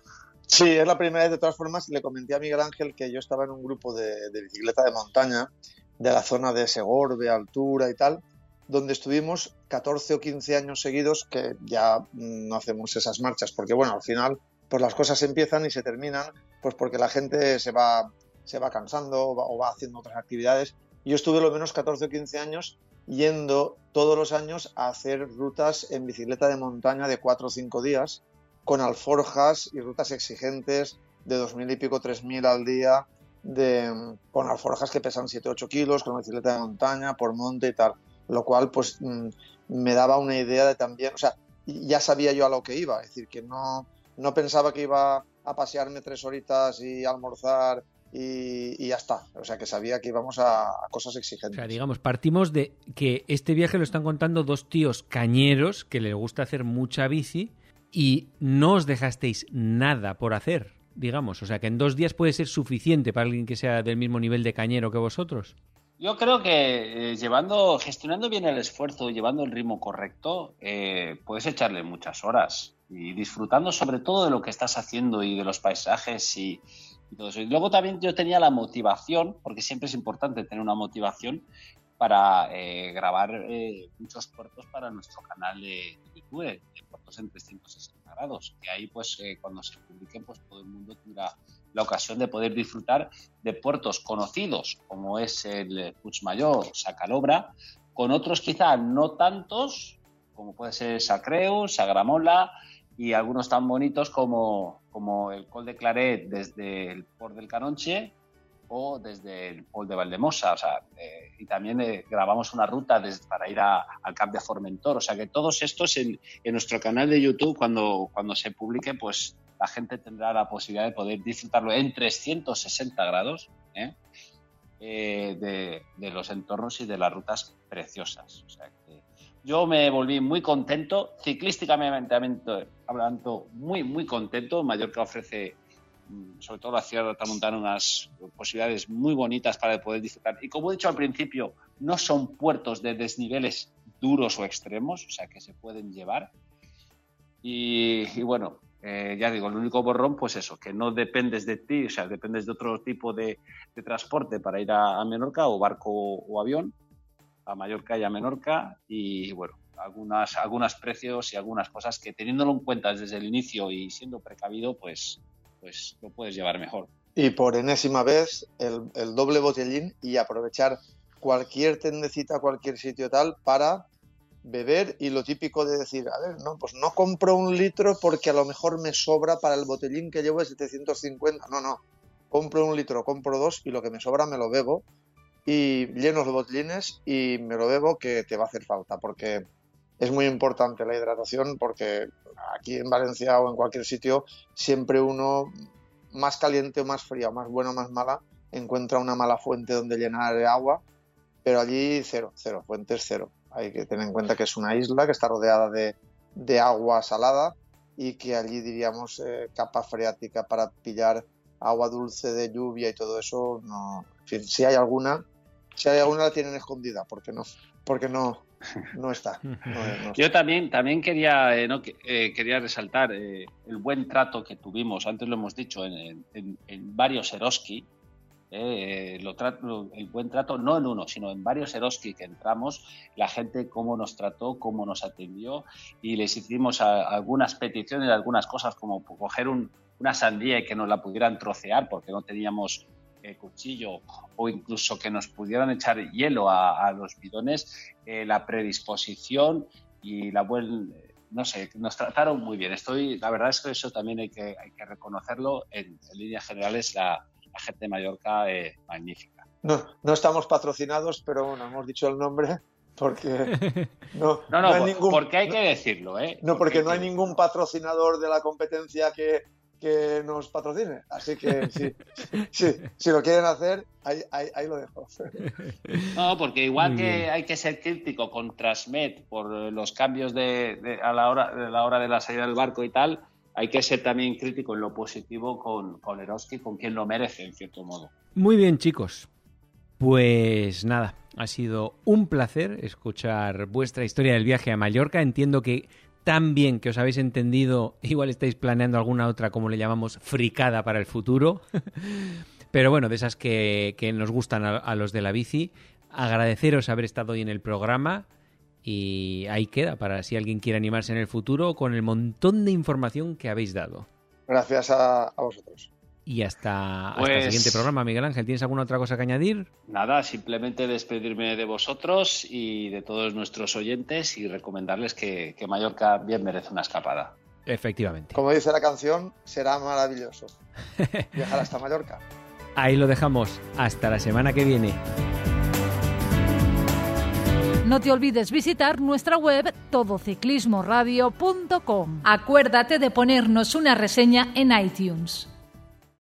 Sí, es la primera vez. De todas formas, le comenté a Miguel Ángel que yo estaba en un grupo de, bicicleta de montaña de la zona de Segorbe, altura y tal, donde estuvimos 14 o 15 años seguidos que ya no hacemos esas marchas, porque bueno, al final pues las cosas empiezan y se terminan, pues porque la gente se va, se va cansando o va haciendo otras actividades yo estuve lo menos 14 o 15 años yendo todos los años a hacer rutas en bicicleta de montaña de 4 o 5 días, con alforjas y rutas exigentes de 2.000 y pico, 3.000 al día, de, con alforjas que pesan 7 o 8 kilos, con bicicleta de montaña, por monte y tal. Lo cual, pues, mm, me daba una idea de también, o sea, ya sabía yo a lo que iba, es decir, que no, no pensaba que iba a pasearme tres horitas y almorzar y, ya está. O sea que sabía que íbamos a, cosas exigentes. O sea, digamos, partimos de que este viaje lo están contando dos tíos cañeros que les gusta hacer mucha bici y no os dejasteis nada por hacer, digamos. O sea que en dos días puede ser suficiente para alguien que sea del mismo nivel de cañero que vosotros. Yo creo que eh, llevando, gestionando bien el esfuerzo, llevando el ritmo correcto, eh, puedes echarle muchas horas y disfrutando sobre todo de lo que estás haciendo y de los paisajes y, y luego también yo tenía la motivación, porque siempre es importante tener una motivación para eh, grabar eh, muchos puertos para nuestro canal de, YouTube, de puertos en 360 grados. Y ahí, pues, eh, cuando se publiquen, pues todo el mundo tendrá la ocasión de poder disfrutar de puertos conocidos, como es el Puigmayor, Sacalobra, con otros quizá no tantos, como puede ser Sacreus, Sagramola, y algunos tan bonitos como, como el Col de Claret desde el Port del Canonche o desde el Pol de Valdemosa. O sea, eh, y también eh, grabamos una ruta para ir al Camp de Formentor. O sea, que todos estos en, en, nuestro canal de YouTube, cuando, cuando se publique, pues la gente tendrá la posibilidad de poder disfrutarlo en 360 grados ¿eh? de, de, los entornos y de las rutas preciosas. O sea, que yo me volví muy contento, ciclísticamente hablando, muy, muy contento. Mallorca ofrece, mm, sobre todo la Sierra de Tramontana, unas posibilidades muy bonitas para poder disfrutar. Y como he dicho al principio, no son puertos de desniveles duros o extremos, o sea, que se pueden llevar. Y, bueno, eh, ya digo, el único borrón, pues eso, que no dependes de ti, o sea, dependes de otro tipo de, transporte para ir a Menorca, o barco o avión, a Mallorca y a Menorca y bueno, algunas, algunos precios y algunas cosas que teniéndolo en cuenta desde el inicio y siendo precavido, pues, pues lo puedes llevar mejor. Y por enésima vez el, doble botellín y aprovechar cualquier tendecita, cualquier sitio tal para beber y lo típico de decir, a ver, no, pues no compro un litro porque a lo mejor me sobra para el botellín que llevo de 750. No, no, compro un litro, compro dos y lo que me sobra me lo bebo y lleno los botlines y me lo bebo que te va a hacer falta porque es muy importante la hidratación porque aquí en Valencia o en cualquier sitio siempre uno más caliente o más fría, más buena o más mala, encuentra una mala fuente donde llenar de agua, pero allí cero, cero, fuentes cero. Hay que tener en cuenta que es una isla que está rodeada de, agua salada y que allí diríamos eh, capa freática para pillar agua dulce de lluvia y todo eso, no. Si, hay alguna, si hay alguna la tienen escondida, porque no, porque no, no está. <laughs> Yo también, también quería, eh, no, eh, quería resaltar el buen trato que tuvimos, antes lo hemos dicho, en, en varios Eroski, eh, lo el buen trato, no en uno, sino en varios Eroski que entramos, la gente cómo nos trató, cómo nos atendió y les hicimos algunas peticiones, algunas cosas como coger una sandía y que nos la pudieran trocear porque no teníamos eh, cuchillo o incluso que nos pudieran echar hielo a, los bidones, eh, la predisposición y la buena no sé, nos trataron muy bien. Estoy, la verdad es que eso también hay que, hay que reconocerlo. En, en líneas generales, la, la gente de Mallorca es magnífica. No, no estamos patrocinados, pero bueno, hemos dicho el nombre porque no, <laughs> no, no, hay ningún, porque hay que decirlo, ¿eh? No, porque, no hay ningún patrocinador de la competencia que, que nos patrocine. Así que <laughs> sí, sí, si lo quieren hacer, ahí, ahí, lo dejo. <laughs> No, porque igual que hay que ser crítico con Transmet por los cambios de, a la hora, de la hora de la salida del barco y tal, hay que ser también crítico en lo positivo con, con Eroski, con quien lo merece, en cierto modo. Muy bien, chicos. Pues nada, ha sido un placer escuchar vuestra historia del viaje a Mallorca. Entiendo que tan bien que os habéis entendido, igual estáis planeando alguna otra, como le llamamos, fricada para el futuro. <laughs> Pero bueno, de esas que, nos gustan a los de la bici. Agradeceros haber estado hoy en el programa y ahí queda para si alguien quiere animarse en el futuro con el montón de información que habéis dado. Gracias a, vosotros. Y hasta, el pues siguiente programa, Miguel Ángel. ¿Tienes alguna otra cosa que añadir? Nada, simplemente despedirme de vosotros y de todos nuestros oyentes y recomendarles que, que Mallorca bien merece una escapada. Efectivamente. Como dice la canción, será maravilloso <laughs> viajar hasta Mallorca. Ahí lo dejamos. Hasta la semana que viene. No te olvides visitar nuestra web todociclismoradio.com. Acuérdate de ponernos una reseña en iTunes.